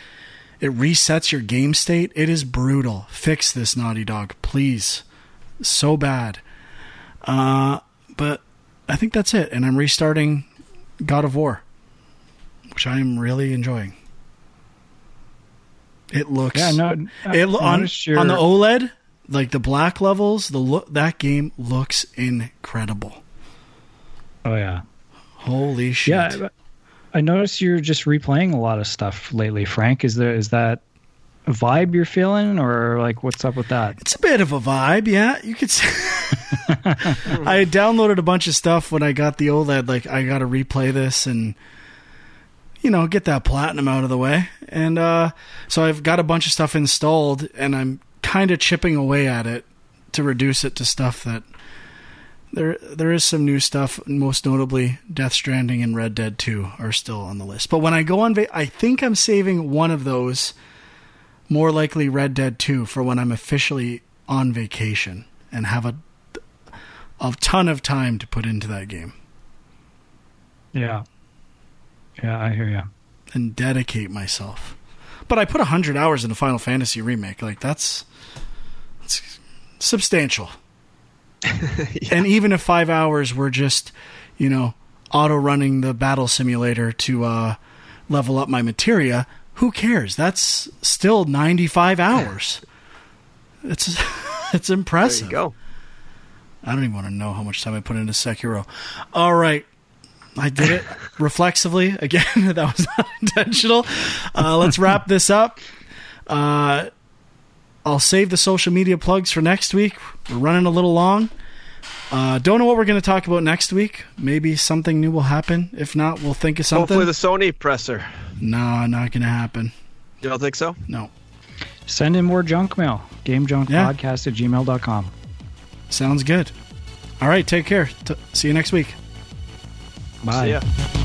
S1: it resets your game state. It is brutal. Fix this, Naughty Dog, please. So bad. Uh, but I think that's it, and I'm restarting God of War, which I am really enjoying. It looks
S2: Yeah, no.
S1: it on,
S2: your-
S1: on the OLED, like the black levels, the look that game looks incredible.
S2: Oh yeah.
S1: Holy shit!
S2: Yeah, I noticed you're just replaying a lot of stuff lately, Frank. Is there is that vibe you're feeling, or like what's up with that?
S1: It's a bit of a vibe, yeah. You could. Say. *laughs* I downloaded a bunch of stuff when I got the OLED. Like I got to replay this and you know get that platinum out of the way. And uh, so I've got a bunch of stuff installed, and I'm kind of chipping away at it to reduce it to stuff that there there is some new stuff. Most notably, Death Stranding and Red Dead Two are still on the list. But when I go on, va- I think I'm saving one of those more likely Red Dead 2 for when I'm officially on vacation and have a a ton of time to put into that game
S2: Yeah. Yeah, I hear you.
S1: and dedicate myself. But I put 100 hours into Final Fantasy remake. Like that's that's substantial. *laughs* And even if 5 hours were just, you know, auto running the battle simulator to uh level up my materia, who cares? That's still 95 hours. It's *laughs* it's
S3: There
S1: impressive.
S3: you go.
S1: I don't even want to know how much time I put into Sekiro. All right. I did it *laughs* reflexively. Again, *laughs* that was not intentional. Uh, let's wrap this up. Uh, I'll save the social media plugs for next week. We're running a little long. Uh, don't know what we're going to talk about next week. Maybe something new will happen. If not, we'll think of something.
S3: Hopefully the Sony presser.
S1: no, not going to happen.
S3: You don't think so?
S1: No.
S2: Send in more junk mail.
S1: Yeah.
S2: GameJunkPodcast at gmail.com.
S1: Sounds good. All right. Take care. T- see you next week.
S2: Bye.
S3: See ya.